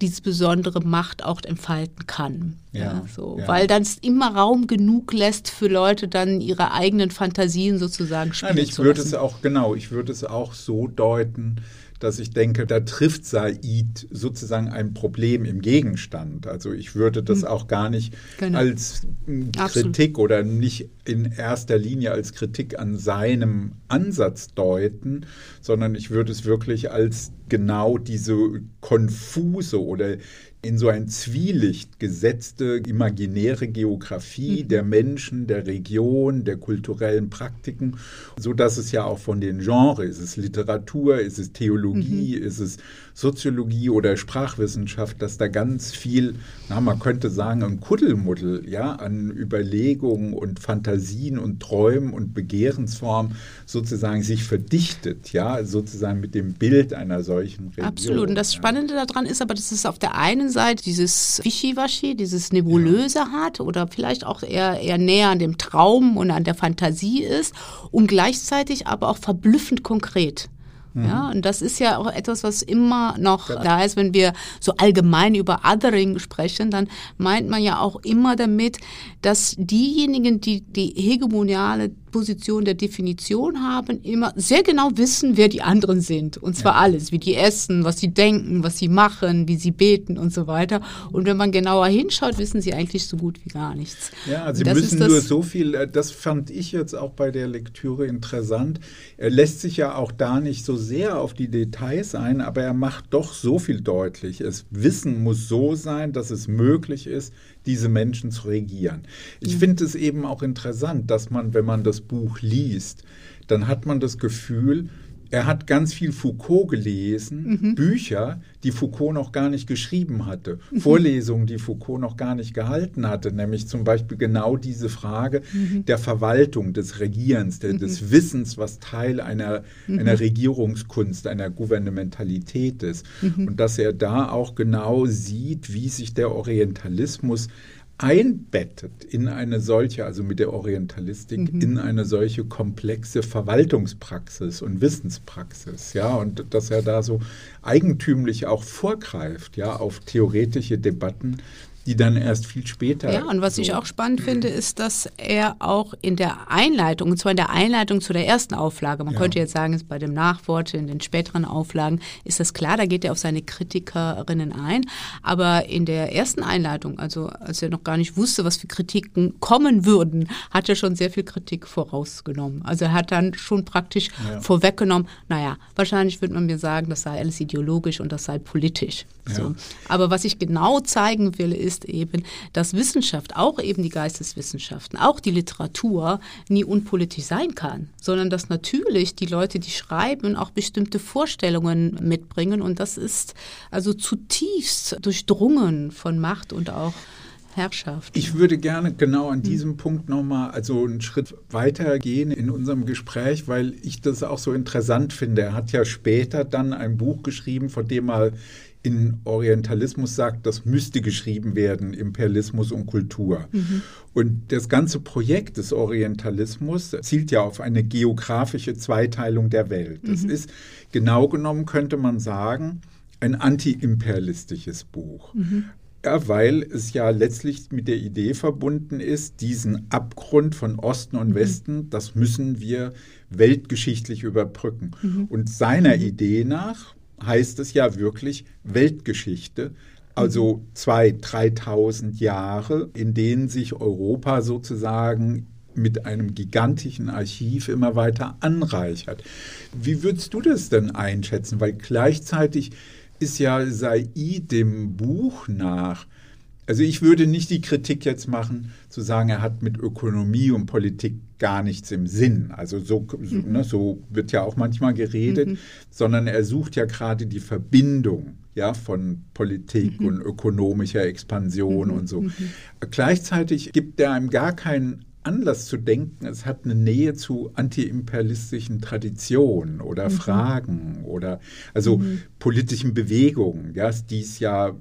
diese besondere Macht auch entfalten kann. Ja, ja so. Ja. Weil dann es immer Raum genug lässt für Leute dann ihre eigenen Fantasien sozusagen spielen Nein, ich würde es auch, genau, ich würde es auch so deuten, dass ich denke, da trifft Said sozusagen ein Problem im Gegenstand. Also ich würde das hm. auch gar nicht genau. als Kritik Absolut. oder nicht in erster Linie als Kritik an seinem Ansatz deuten, sondern ich würde es wirklich als genau diese konfuse oder in so ein Zwielicht gesetzte imaginäre Geografie mhm. der Menschen, der Region, der kulturellen Praktiken, so dass es ja auch von den Genres, ist es Literatur, ist es Theologie, mhm. ist es Soziologie oder Sprachwissenschaft, dass da ganz viel, na, man könnte sagen, ein Kuddelmuddel, ja, an Überlegungen und Fantasien und Träumen und Begehrensformen sozusagen sich verdichtet, ja, sozusagen mit dem Bild einer solchen Region. Absolut. Und das Spannende ja. daran ist aber, dass es auf der einen Seite dieses Wischiwaschi, dieses Nebulöse ja. hat oder vielleicht auch eher, eher näher an dem Traum und an der Fantasie ist und gleichzeitig aber auch verblüffend konkret. Mhm. Ja, und das ist ja auch etwas, was immer noch ja. da ist, wenn wir so allgemein über Othering sprechen, dann meint man ja auch immer damit, dass diejenigen, die die hegemoniale Position der Definition haben, immer sehr genau wissen, wer die anderen sind. Und zwar ja. alles, wie die essen, was sie denken, was sie machen, wie sie beten und so weiter. Und wenn man genauer hinschaut, wissen sie eigentlich so gut wie gar nichts. Ja, also sie müssen nur so viel, äh, das fand ich jetzt auch bei der Lektüre interessant. Er lässt sich ja auch da nicht so sehr auf die Details ein, aber er macht doch so viel deutlich. Es Wissen muss so sein, dass es möglich ist, diese Menschen zu regieren. Ich mhm. finde es eben auch interessant, dass man, wenn man das Buch liest, dann hat man das Gefühl, er hat ganz viel Foucault gelesen, mhm. Bücher, die Foucault noch gar nicht geschrieben hatte, mhm. Vorlesungen, die Foucault noch gar nicht gehalten hatte, nämlich zum Beispiel genau diese Frage mhm. der Verwaltung, des Regierens, der, des mhm. Wissens, was Teil einer, mhm. einer Regierungskunst, einer Gouvernementalität ist. Mhm. Und dass er da auch genau sieht, wie sich der Orientalismus einbettet in eine solche, also mit der Orientalistik, mhm. in eine solche komplexe Verwaltungspraxis und Wissenspraxis, ja, und dass er da so eigentümlich auch vorgreift, ja, auf theoretische Debatten, die dann erst viel später. Ja, und was so ich auch spannend finde, ist, dass er auch in der Einleitung, und zwar in der Einleitung zu der ersten Auflage, man ja. könnte jetzt sagen, bei dem Nachwort in den späteren Auflagen ist das klar, da geht er auf seine Kritikerinnen ein. Aber in der ersten Einleitung, also als er noch gar nicht wusste, was für Kritiken kommen würden, hat er schon sehr viel Kritik vorausgenommen. Also er hat dann schon praktisch ja. vorweggenommen, naja, wahrscheinlich würde man mir sagen, das sei alles ideologisch und das sei politisch. So. Ja. Aber was ich genau zeigen will, ist eben, dass Wissenschaft, auch eben die Geisteswissenschaften, auch die Literatur nie unpolitisch sein kann, sondern dass natürlich die Leute, die schreiben, auch bestimmte Vorstellungen mitbringen und das ist also zutiefst durchdrungen von Macht und auch Herrschaft. Ich würde gerne genau an hm. diesem hm. Punkt nochmal also einen Schritt weiter gehen in unserem Gespräch, weil ich das auch so interessant finde. Er hat ja später dann ein Buch geschrieben, von dem er in Orientalismus sagt, das müsste geschrieben werden, Imperialismus und Kultur. Mhm. Und das ganze Projekt des Orientalismus zielt ja auf eine geografische Zweiteilung der Welt. Das mhm. ist genau genommen, könnte man sagen, ein antiimperialistisches Buch. Mhm. Ja, weil es ja letztlich mit der Idee verbunden ist, diesen Abgrund von Osten und mhm. Westen, das müssen wir weltgeschichtlich überbrücken. Mhm. Und seiner mhm. Idee nach heißt es ja wirklich Weltgeschichte, also zwei, 3000 Jahre, in denen sich Europa sozusagen mit einem gigantischen Archiv immer weiter anreichert. Wie würdest du das denn einschätzen? Weil gleichzeitig ist ja Said dem Buch nach also ich würde nicht die Kritik jetzt machen, zu sagen, er hat mit Ökonomie und Politik gar nichts im Sinn. Also so, so, mhm. ne, so wird ja auch manchmal geredet, mhm. sondern er sucht ja gerade die Verbindung ja, von Politik mhm. und ökonomischer Expansion mhm. und so. Mhm. Gleichzeitig gibt er einem gar keinen Anlass zu denken, es hat eine Nähe zu antiimperialistischen Traditionen oder mhm. Fragen oder also mhm. politischen Bewegungen, ja, die es ja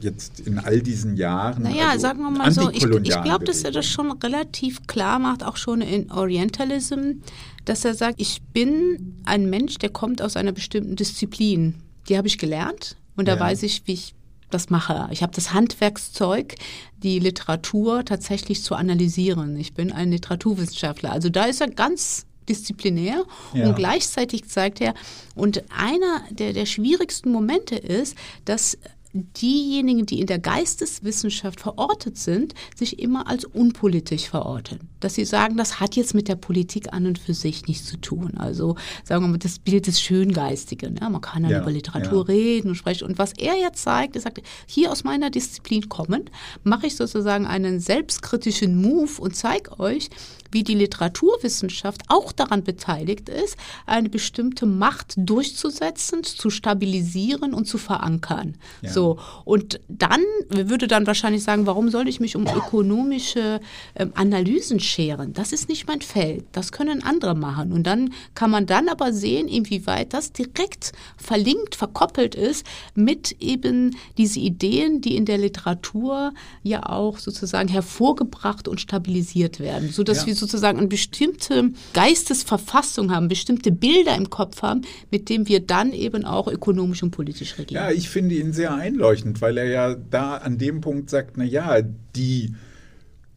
jetzt in all diesen Jahren. Naja, also sagen wir mal so, ich, ich glaube, dass er das schon relativ klar macht, auch schon in Orientalism, dass er sagt, ich bin ein Mensch, der kommt aus einer bestimmten Disziplin. Die habe ich gelernt und da ja. weiß ich, wie ich das mache. Ich habe das Handwerkszeug, die Literatur tatsächlich zu analysieren. Ich bin ein Literaturwissenschaftler. Also da ist er ganz disziplinär Ja. und gleichzeitig zeigt er, und einer der, der schwierigsten Momente ist, dass diejenigen, die in der Geisteswissenschaft verortet sind, sich immer als unpolitisch verorten. Dass sie sagen, das hat jetzt mit der Politik an und für sich nichts zu tun. Also sagen wir mal, das Bild des Schöngeistigen. Ja, man kann dann Ja, über Literatur ja. reden und sprechen. Und was er jetzt zeigt, er sagt, hier aus meiner Disziplin kommend, mache ich sozusagen einen selbstkritischen Move und zeige euch, wie die Literaturwissenschaft auch daran beteiligt ist, eine bestimmte Macht durchzusetzen, zu stabilisieren und zu verankern. Ja. So und dann würde dann wahrscheinlich sagen, warum soll ich mich um ökonomische ähm, Analysen scheren? Das ist nicht mein Feld. Das können andere machen. Und dann kann man dann aber sehen, inwieweit das direkt verlinkt, verkoppelt ist mit eben diese Ideen, die in der Literatur ja auch sozusagen hervorgebracht und stabilisiert werden, so dass Ja. wir sozusagen eine bestimmte Geistesverfassung haben, bestimmte Bilder im Kopf haben, mit denen wir dann eben auch ökonomisch und politisch regieren. Ja, ich finde ihn sehr einleuchtend, weil er ja da an dem Punkt sagt, na ja, die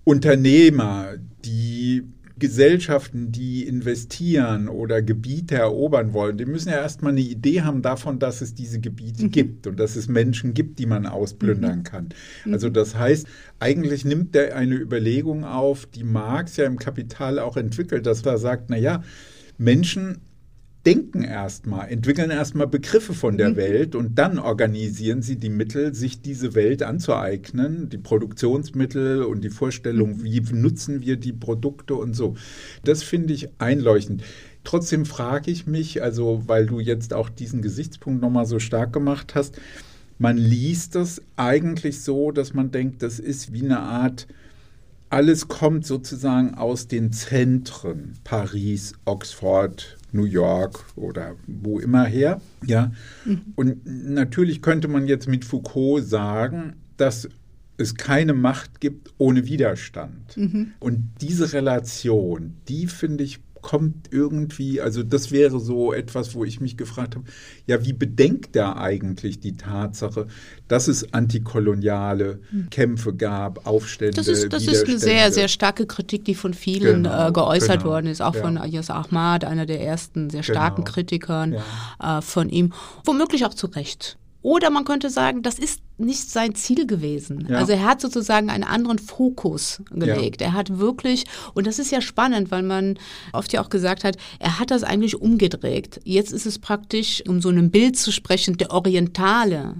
Unternehmer, die Gesellschaften, die investieren oder Gebiete erobern wollen, die müssen ja erstmal eine Idee haben davon, dass es diese Gebiete gibt und dass es Menschen gibt, die man ausplündern kann. Also das heißt, eigentlich nimmt er eine Überlegung auf, die Marx ja im Kapital auch entwickelt, dass er sagt, na ja, Menschen denken erstmal, entwickeln erstmal Begriffe von der Welt und dann organisieren sie die Mittel, sich diese Welt anzueignen, die Produktionsmittel und die Vorstellung, wie nutzen wir die Produkte und so. Das finde ich einleuchtend. Trotzdem frage ich mich, also weil du jetzt auch diesen Gesichtspunkt nochmal so stark gemacht hast, man liest das eigentlich so, dass man denkt, das ist wie eine Art alles kommt sozusagen aus den Zentren, Paris, Oxford, New York oder wo immer her. Ja. Und natürlich könnte man jetzt mit Foucault sagen, dass es keine Macht gibt ohne Widerstand. Und diese Relation, die finde ich kommt irgendwie, also das wäre so etwas, wo ich mich gefragt habe, ja, wie bedenkt er eigentlich die Tatsache, dass es antikoloniale Kämpfe gab, Aufstände, Das ist, das ist eine sehr, sehr starke Kritik, die von vielen Genau, äh, geäußert genau, worden ist, auch ja. von Ayas Ahmad, einer der ersten sehr starken Genau, Kritikern äh, von ihm, womöglich auch zu Recht. Oder man könnte sagen, das ist nicht sein Ziel gewesen. Ja. Also er hat sozusagen einen anderen Fokus gelegt. Er hat wirklich, und das ist ja spannend, weil man oft ja auch gesagt hat, er hat das eigentlich umgedreht. Jetzt ist es praktisch, um so ein Bild zu sprechen, der Orientale,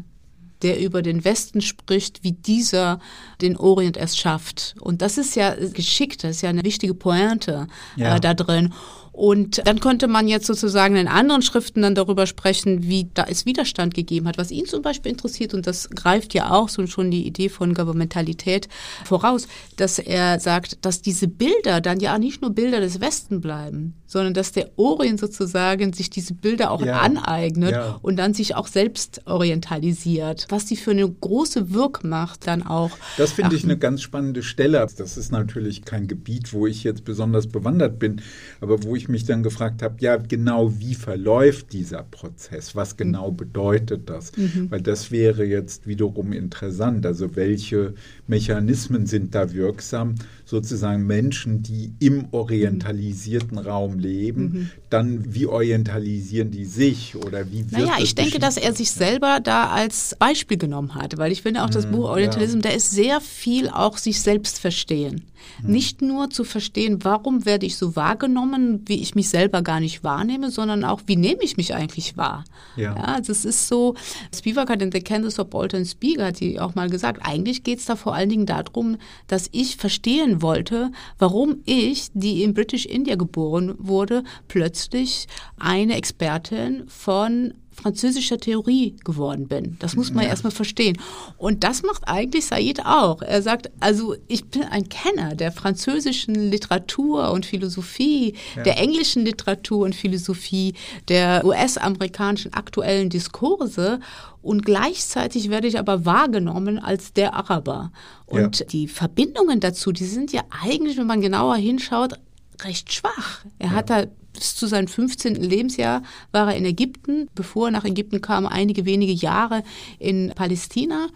der über den Westen spricht, wie dieser den Orient erst schafft. Und das ist ja geschickt, das ist ja eine wichtige Pointe Ja. äh, da drin. Und dann könnte man jetzt sozusagen in anderen Schriften dann darüber sprechen, wie da es Widerstand gegeben hat. Was ihn zum Beispiel interessiert, und das greift ja auch so schon die Idee von Governmentalität voraus, dass er sagt, dass diese Bilder dann ja nicht nur Bilder des Westen bleiben, sondern dass der Orient sozusagen sich diese Bilder auch Ja. aneignet Ja. und dann sich auch selbst orientalisiert. Was die für eine große Wirkmacht dann auch. Das finde ich eine ganz spannende Stelle. Das ist natürlich kein Gebiet, wo ich jetzt besonders bewandert bin, aber wo ich mich dann gefragt habe, ja, genau wie verläuft dieser Prozess? Was genau bedeutet das? Weil das wäre jetzt wiederum interessant. Also welche Mechanismen sind da wirksam? Sozusagen Menschen, die im orientalisierten Raum leben, dann wie orientalisieren die sich oder wie wird Naja, das ich denke, dass er sich selber da als Beispiel genommen hat, weil ich finde auch das Buch Orientalism, da ist sehr viel auch sich selbst verstehen. Nicht nur zu verstehen, warum werde ich so wahrgenommen, wie ich mich selber gar nicht wahrnehme, sondern auch, wie nehme ich mich eigentlich wahr. Ja. also es ist so, Spivak hat in The Candace of Bolton Spiegel hat sie auch mal gesagt, eigentlich geht es da vor allen Dingen darum, dass ich verstehen wollte, warum ich, die in British India geboren wurde, plötzlich eine Expertin von französischer Theorie geworden bin. Das muss man ja. erstmal verstehen. Und das macht eigentlich Said auch. Er sagt, also ich bin ein Kenner der französischen Literatur und Philosophie, ja. der englischen Literatur und Philosophie, der US-amerikanischen aktuellen Diskurse und gleichzeitig werde ich aber wahrgenommen als der Araber. Und ja. die Verbindungen dazu, die sind ja eigentlich, wenn man genauer hinschaut, recht schwach. Er ja. hat da bis zu seinem 15. Lebensjahr war er in Ägypten. Bevor er nach Ägypten kam, einige wenige Jahre in Palästina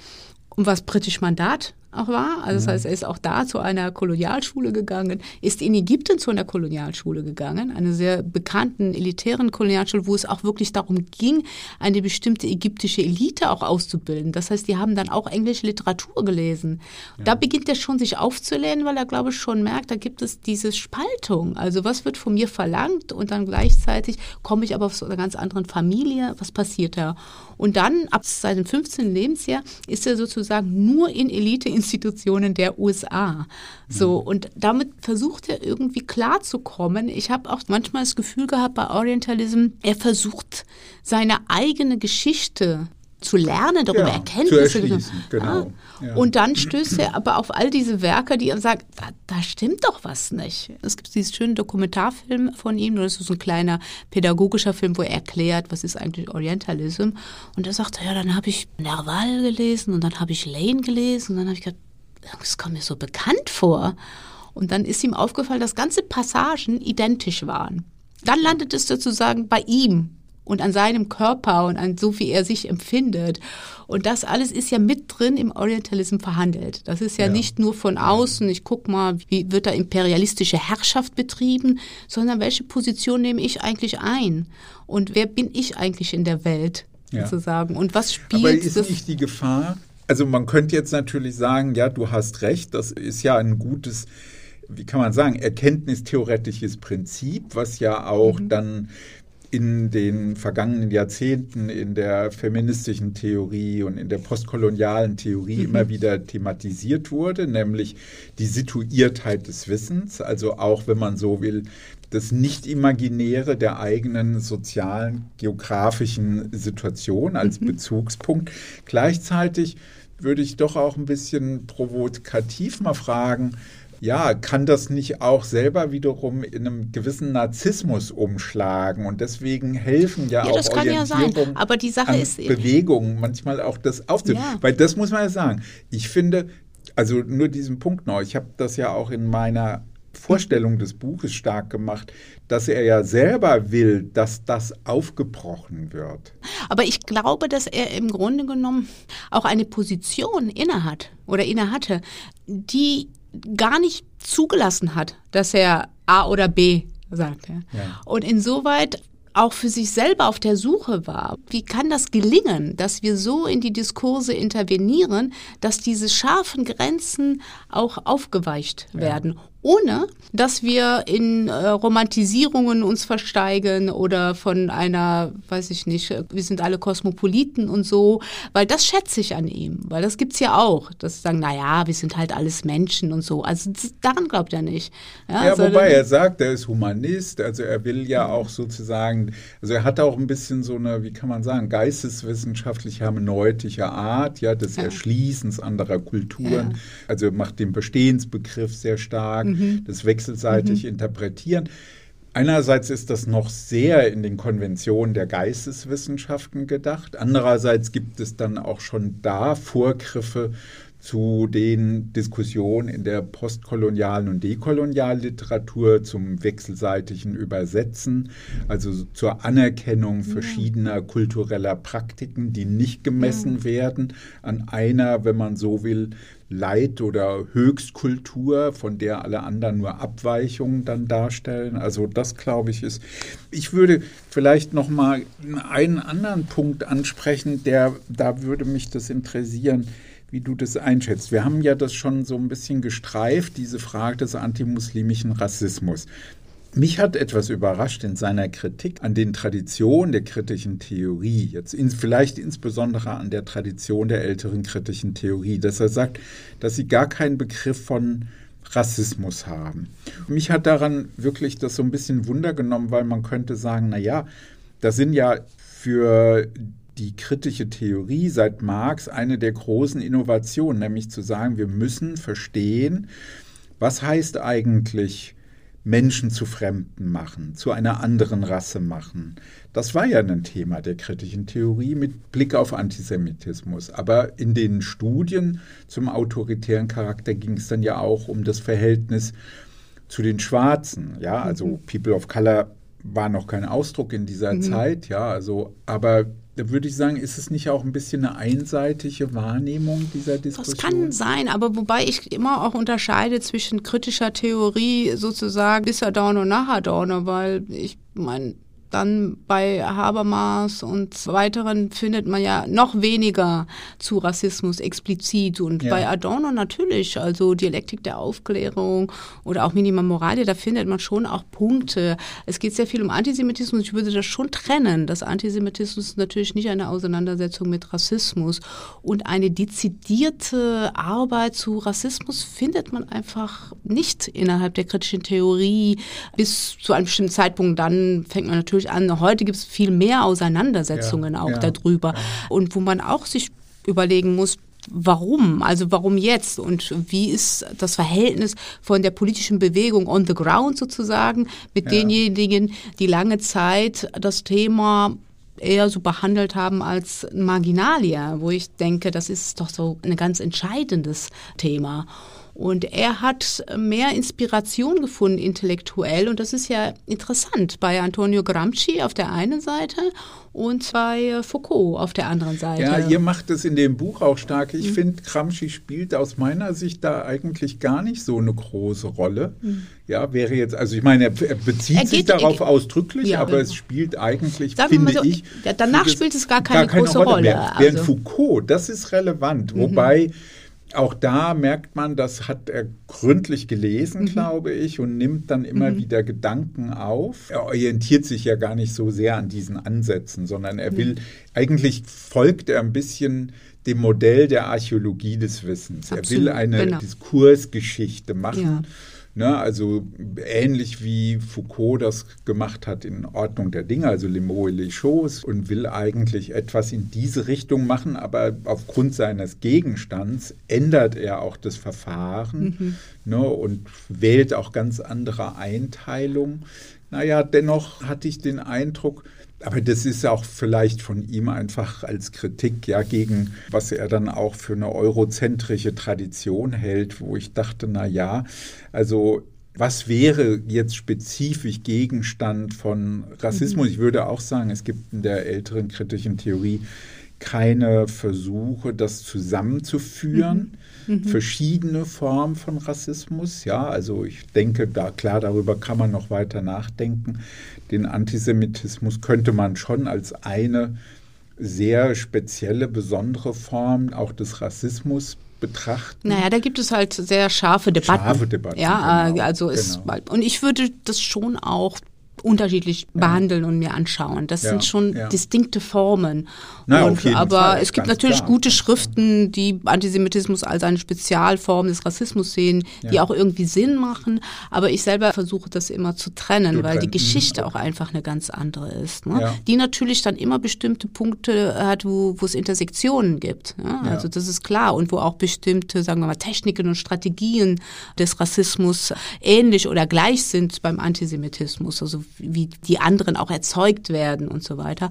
und war britisch Mandat auch war. Also das heißt, er ist auch da zu einer Kolonialschule gegangen, ist in Ägypten zu einer Kolonialschule gegangen, einer sehr bekannten elitären Kolonialschule, wo es auch wirklich darum ging, eine bestimmte ägyptische Elite auch auszubilden. Das heißt, die haben dann auch englische Literatur gelesen. Ja. Da beginnt er schon sich aufzulehnen, weil er, glaube ich, schon merkt, da gibt es diese Spaltung. Also was wird von mir verlangt und dann gleichzeitig komme ich aber aus einer ganz anderen Familie. Was passiert da? Und dann, ab seinem 15. Lebensjahr, ist er sozusagen nur in Eliteinstitutionen der USA. So, mhm. und damit versucht er irgendwie klarzukommen. Ich habe auch manchmal das Gefühl gehabt bei Orientalism, er versucht seine eigene Geschichte zu lernen, darüber ja, Erkenntnisse. Zu genau. Ah. Ja. Und dann stößt er aber auf all diese Werke, die ihm sagen, da, da, stimmt doch was nicht. Es gibt diesen schönen Dokumentarfilm von ihm, das ist so ein kleiner pädagogischer Film, wo er erklärt, was ist eigentlich Orientalism. Und er sagt, ja, dann habe ich Nerval gelesen und dann habe ich Lane gelesen und dann habe ich gedacht, das kommt mir so bekannt vor. Und dann ist ihm aufgefallen, dass ganze Passagen identisch waren. Dann landet es sozusagen bei ihm und an seinem Körper und an so, wie er sich empfindet. Und das alles ist ja mit drin im Orientalism verhandelt. Das ist ja, ja. nicht nur von außen, ich guck mal, wie wird da imperialistische Herrschaft betrieben, sondern welche Position nehme ich eigentlich ein? Und wer bin ich eigentlich in der Welt, ja. sozusagen? Und was spielt Aber ist das? nicht die Gefahr? Also man könnte jetzt natürlich sagen, ja, du hast recht, das ist ja ein gutes wie kann man sagen, erkenntnistheoretisches Prinzip, was ja auch mhm. dann in den vergangenen Jahrzehnten in der feministischen Theorie und in der postkolonialen Theorie mhm. immer wieder thematisiert wurde, nämlich die Situiertheit des Wissens, also auch wenn man so will, das Nicht-Imaginäre der eigenen sozialen, geografischen Situation als mhm. Bezugspunkt. Gleichzeitig würde ich doch auch ein bisschen provokativ mal fragen, ja, kann das nicht auch selber wiederum in einem gewissen Narzissmus umschlagen und deswegen helfen ja, ja auch das kann ja sein. Aber die Sache ist Bewegungen manchmal auch das aufzunehmen, ja. weil das muss man ja sagen. Ich finde, also nur diesen Punkt noch. Ich habe das ja auch in meiner Vorstellung des Buches stark gemacht, dass er ja selber will, dass das aufgebrochen wird. Aber ich glaube, dass er im Grunde genommen auch eine Position innehat oder innehatte, die gar nicht zugelassen hat, dass er A oder B sagt. Ja. Und insoweit auch für sich selber auf der Suche war. Wie kann das gelingen, dass wir so in die Diskurse intervenieren, dass diese scharfen Grenzen auch aufgeweicht werden, ja ohne dass wir in äh, Romantisierungen uns versteigen oder von einer, weiß ich nicht, wir sind alle Kosmopoliten und so, weil das schätze ich an ihm, weil das gibt's ja auch, dass sie sagen, na ja, wir sind halt alles Menschen und so. Also daran glaubt er nicht. Ja, ja wobei er sagt, er ist Humanist, also er will ja auch sozusagen, also er hat auch ein bisschen so eine, wie kann man sagen, geisteswissenschaftlich hermeneutische Art, ja, des ja. Erschließens anderer Kulturen. Ja. Also macht den Bestehensbegriff sehr stark. Mhm mhm. das wechselseitig mhm. interpretieren. Einerseits ist das noch sehr in den Konventionen der Geisteswissenschaften gedacht. Andererseits gibt es dann auch schon da Vorgriffe zu den Diskussionen in der postkolonialen und dekolonialen Literatur zum wechselseitigen Übersetzen, also zur Anerkennung verschiedener kultureller Praktiken, die nicht gemessen werden an einer, wenn man so will, Leit- oder Höchstkultur, von der alle anderen nur Abweichungen dann darstellen. Also das glaube ich ist. Ich würde vielleicht noch mal einen anderen Punkt ansprechen, der da würde mich das interessieren wie du das einschätzt. Wir haben ja das schon so ein bisschen gestreift, diese Frage des antimuslimischen Rassismus. Mich hat etwas überrascht in seiner Kritik an den Traditionen der kritischen Theorie, jetzt in, vielleicht insbesondere an der Tradition der älteren kritischen Theorie, dass er sagt, dass sie gar keinen Begriff von Rassismus haben. Mich hat daran wirklich das so ein bisschen Wunder genommen, weil man könnte sagen, na ja, das sind ja für die kritische Theorie seit Marx eine der großen Innovationen, nämlich zu sagen, wir müssen verstehen, was heißt eigentlich Menschen zu Fremden machen, zu einer anderen Rasse machen. Das war ja ein Thema der kritischen Theorie mit Blick auf Antisemitismus. Aber in den Studien zum autoritären Charakter ging es dann ja auch um das Verhältnis zu den Schwarzen. Ja, also mhm. People of Color war noch kein Ausdruck in dieser mhm. Zeit. Ja, also, aber da würde ich sagen, ist es nicht auch ein bisschen eine einseitige Wahrnehmung dieser Diskussion? Das kann sein, aber wobei ich immer auch unterscheide zwischen kritischer Theorie sozusagen bis Adorno und nach Adorno, weil ich meine, dann bei Habermas und weiteren findet man ja noch weniger zu Rassismus explizit. Und ja. bei Adorno natürlich, also Dialektik der Aufklärung oder auch Minima Moralia, da findet man schon auch Punkte. Es geht sehr viel um Antisemitismus. Ich würde das schon trennen, dass Antisemitismus natürlich nicht eine Auseinandersetzung mit Rassismus und eine dezidierte Arbeit zu Rassismus findet man einfach nicht innerhalb der kritischen Theorie. Bis zu einem bestimmten Zeitpunkt dann fängt man natürlich natürlich an, heute gibt es viel mehr Auseinandersetzungen ja, auch ja, darüber. Ja. Und wo man auch sich überlegen muss, warum? Also warum jetzt? Und wie ist das Verhältnis von der politischen Bewegung on the ground sozusagen mit ja. denjenigen, die lange Zeit das Thema eher so behandelt haben als Marginalia, wo ich denke, das ist doch so ein ganz entscheidendes Thema. Und er hat mehr Inspiration gefunden intellektuell und das ist ja interessant bei Antonio Gramsci auf der einen Seite und bei Foucault auf der anderen Seite. Ja, ihr macht es in dem Buch auch stark. Ich mhm. finde, Gramsci spielt aus meiner Sicht da eigentlich gar nicht so eine große Rolle. Mhm. Ja, wäre jetzt, also ich meine, er, bezieht er geht, sich darauf er, ausdrücklich, ja, aber genau. es spielt eigentlich, Sagen finde so, ich. Danach spielt es gar keine, gar keine große Rolle. Rolle. Mehr. Während also. Foucault, das ist relevant, mhm. Auch da merkt man, das hat er gründlich gelesen, mhm. glaube ich, und nimmt dann immer mhm. wieder Gedanken auf. Er orientiert sich ja gar nicht so sehr an diesen Ansätzen, sondern er will, mhm. eigentlich folgt er ein bisschen dem Modell der Archäologie des Wissens. Absolut, er will eine genau. Diskursgeschichte machen. Ja Ne, also ähnlich wie Foucault das gemacht hat in Ordnung der Dinge, also Les mots et les choses, und will eigentlich etwas in diese Richtung machen, aber aufgrund seines Gegenstands ändert er auch das Verfahren mhm. ne, und wählt auch ganz andere Einteilungen. Naja, dennoch hatte ich den Eindruck, aber das ist auch vielleicht von ihm einfach als Kritik ja gegen, was er dann auch für eine eurozentrische Tradition hält, wo ich dachte, na ja, also was wäre jetzt spezifisch Gegenstand von Rassismus? Mhm. Ich würde auch sagen, es gibt in der älteren kritischen Theorie keine Versuche, das zusammenzuführen. Mhm. Mhm. Verschiedene Formen von Rassismus. Ja, also ich denke, da klar, darüber kann man noch weiter nachdenken. Den Antisemitismus könnte man schon als eine sehr spezielle, besondere Form auch des Rassismus betrachten. Naja, da gibt es halt sehr scharfe Debatten. Scharfe Debatten. Ja, genau, also ist, genau. und ich würde das schon auch unterschiedlich ja. behandeln und mir anschauen. Das ja, sind schon ja. distinkte Formen. Na, und, aber Fall, es gibt natürlich klar. gute Schriften, die Antisemitismus als eine Spezialform des Rassismus sehen, die auch irgendwie Sinn machen. Aber ich selber versuche das immer zu trennen, du weil trennen. die Geschichte okay. auch einfach eine ganz andere ist. Ne? Die natürlich dann immer bestimmte Punkte hat, wo, wo es Intersektionen gibt. Also das ist klar. Und wo auch bestimmte, sagen wir mal, Techniken und Strategien des Rassismus ähnlich oder gleich sind beim Antisemitismus. Also wie die anderen auch erzeugt werden und so weiter.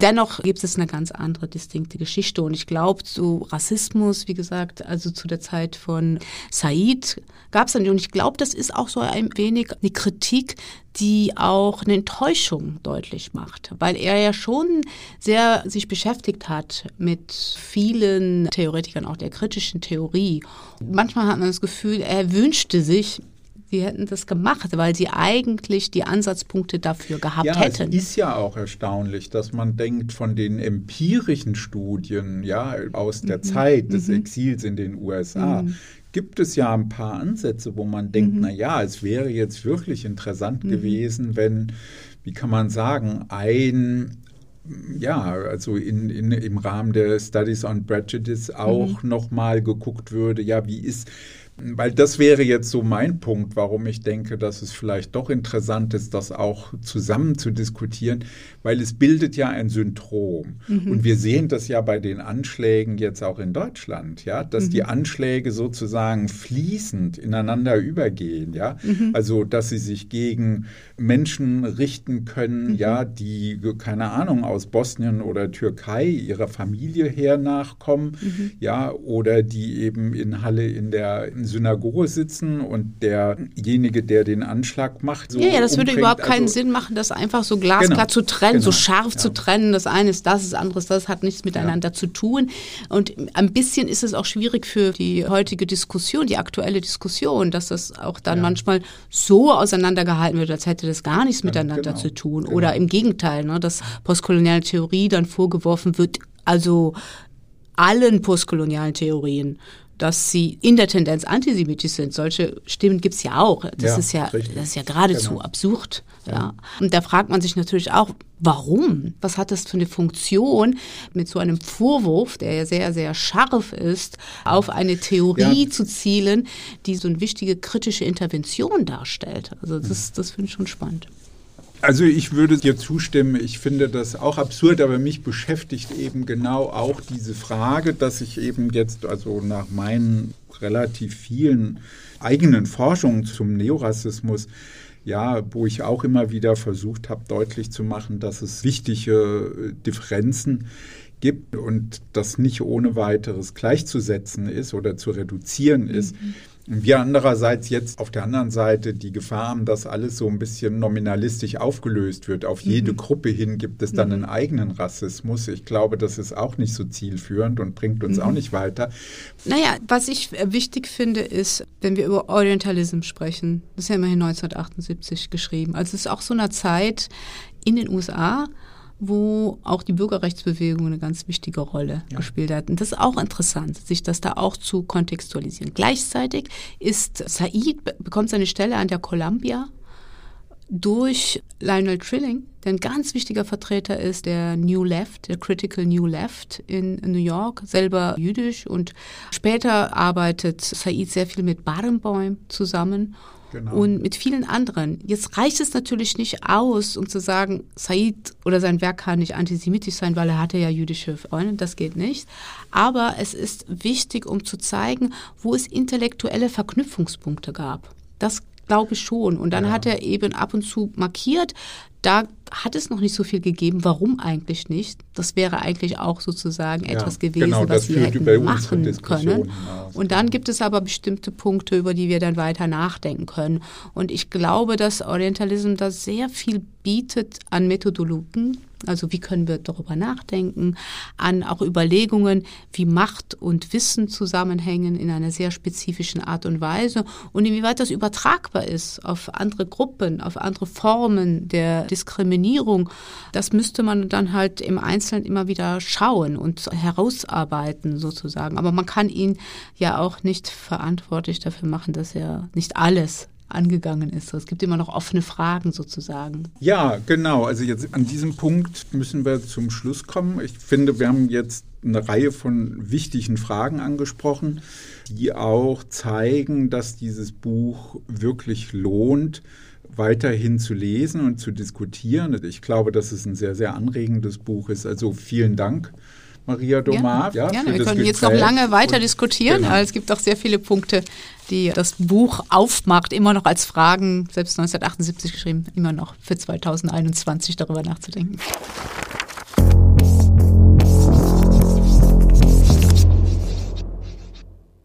Dennoch gibt es eine ganz andere distinkte Geschichte und ich glaube, zu Rassismus, wie gesagt, also zu der Zeit von Said gab es dann, und ich glaube, das ist auch so ein wenig eine Kritik, die auch eine Enttäuschung deutlich macht, weil er ja schon sehr sich beschäftigt hat mit vielen Theoretikern auch der kritischen Theorie. Manchmal hat man das Gefühl, er wünschte sich, sie hätten das gemacht, weil sie eigentlich die Ansatzpunkte dafür gehabt ja, hätten. Es ist ja auch erstaunlich, dass man denkt, von den empirischen Studien ja, aus der mhm. Zeit des mhm. Exils in den USA mhm. gibt es ja ein paar Ansätze, wo man denkt, mhm. na ja, es wäre jetzt wirklich interessant mhm. gewesen, wenn, wie kann man sagen, ein ja, also in, in, im Rahmen der Studies on Prejudice auch mhm. nochmal geguckt würde, ja, wie ist weil das wäre jetzt so mein Punkt, warum ich denke, dass es vielleicht doch interessant ist, das auch zusammen zu diskutieren, weil es bildet ja ein Syndrom. Mhm. Und wir sehen das ja bei den Anschlägen jetzt auch in Deutschland, ja, dass mhm. die Anschläge sozusagen fließend ineinander übergehen, ja. Mhm. Also, dass sie sich gegen Menschen richten können, mhm. ja, die, keine Ahnung, aus Bosnien oder Türkei ihrer Familie her nachkommen, mhm. ja, oder die eben in Halle in der Synagoge sitzen und derjenige, der den Anschlag macht, so Ja, ja, das umbringt. würde überhaupt keinen also, Sinn machen, das einfach so glasklar genau, zu trennen, genau, so scharf ja. zu trennen. Das eine ist das, das andere ist das, hat nichts miteinander ja. zu tun. Und ein bisschen ist es auch schwierig für die heutige Diskussion, die aktuelle Diskussion, dass das auch dann manchmal so auseinandergehalten wird, als hätte das gar nichts miteinander genau, zu tun. Genau. Oder im Gegenteil, ne, dass postkoloniale Theorie dann vorgeworfen wird, also allen postkolonialen Theorien, dass sie in der Tendenz antisemitisch sind. Solche Stimmen gibt es ja auch. Das ja, ist ja, das ist ja geradezu genau. absurd. Ja. ja. Und da fragt man sich natürlich auch, warum? Was hat das für eine Funktion, mit so einem Vorwurf, der ja sehr, sehr scharf ist, auf eine Theorie ja. zu zielen, die so eine wichtige kritische Intervention darstellt? Also das, das finde ich schon spannend. Also ich würde dir zustimmen. Ich finde das auch absurd, aber mich beschäftigt eben genau auch diese Frage, dass ich eben jetzt also nach meinen relativ vielen eigenen Forschungen zum Neorassismus ja, wo ich auch immer wieder versucht habe, deutlich zu machen, dass es wichtige Differenzen gibt und das nicht ohne weiteres gleichzusetzen ist oder zu reduzieren ist. Mhm. Wir andererseits jetzt auf der anderen Seite die Gefahr haben, dass alles so ein bisschen nominalistisch aufgelöst wird. Auf jede mhm. Gruppe hin gibt es dann mhm. einen eigenen Rassismus. Ich glaube, das ist auch nicht so zielführend und bringt uns mhm. auch nicht weiter. Naja, was ich wichtig finde, ist, wenn wir über Orientalism sprechen, das ist ja immerhin 1978 geschrieben. Also es ist auch so eine Zeit in den USA, wo auch die Bürgerrechtsbewegung eine ganz wichtige Rolle ja. gespielt hat. Und das ist auch interessant, sich das da auch zu kontextualisieren. Gleichzeitig ist Said, bekommt seine Stelle an der Columbia durch Lionel Trilling, der ein ganz wichtiger Vertreter ist der New Left, der Critical New Left in New York, selber jüdisch und später arbeitet Said sehr viel mit Barenboim zusammen Genau. Und mit vielen anderen. Jetzt reicht es natürlich nicht aus, um zu sagen, Said oder sein Werk kann nicht antisemitisch sein, weil er hatte ja jüdische Freunde. Das geht nicht. Aber es ist wichtig, um zu zeigen, wo es intellektuelle Verknüpfungspunkte gab. Das glaube ich schon. Und dann ja. hat er eben ab und zu markiert, da hat es noch nicht so viel gegeben. Warum eigentlich nicht? Das wäre eigentlich auch sozusagen ja, etwas gewesen, genau, was wir hätten machen können. Hinaus. Und dann gibt es aber bestimmte Punkte, über die wir dann weiter nachdenken können. Und ich glaube, dass Orientalism da sehr viel bietet an Methodologien, also wie können wir darüber nachdenken, an auch Überlegungen, wie Macht und Wissen zusammenhängen in einer sehr spezifischen Art und Weise und inwieweit das übertragbar ist auf andere Gruppen, auf andere Formen der Diskriminierung. Das müsste man dann halt im Einzelnen immer wieder schauen und herausarbeiten sozusagen. Aber man kann ihn ja auch nicht verantwortlich dafür machen, dass er nicht alles angegangen ist. Es gibt immer noch offene Fragen sozusagen. Ja, genau. Also jetzt an diesem Punkt müssen wir zum Schluss kommen. Ich finde, wir haben jetzt eine Reihe von wichtigen Fragen angesprochen, die auch zeigen, dass dieses Buch wirklich lohnt, weiterhin zu lesen und zu diskutieren. Ich glaube, dass es ein sehr, sehr anregendes Buch ist. Also vielen Dank. Maria Domar. Ja, gerne. wir können jetzt noch lange weiter diskutieren, genau. es gibt auch sehr viele Punkte, die das Buch aufmacht, immer noch als Fragen, selbst 1978 geschrieben, immer noch für 2021 darüber nachzudenken.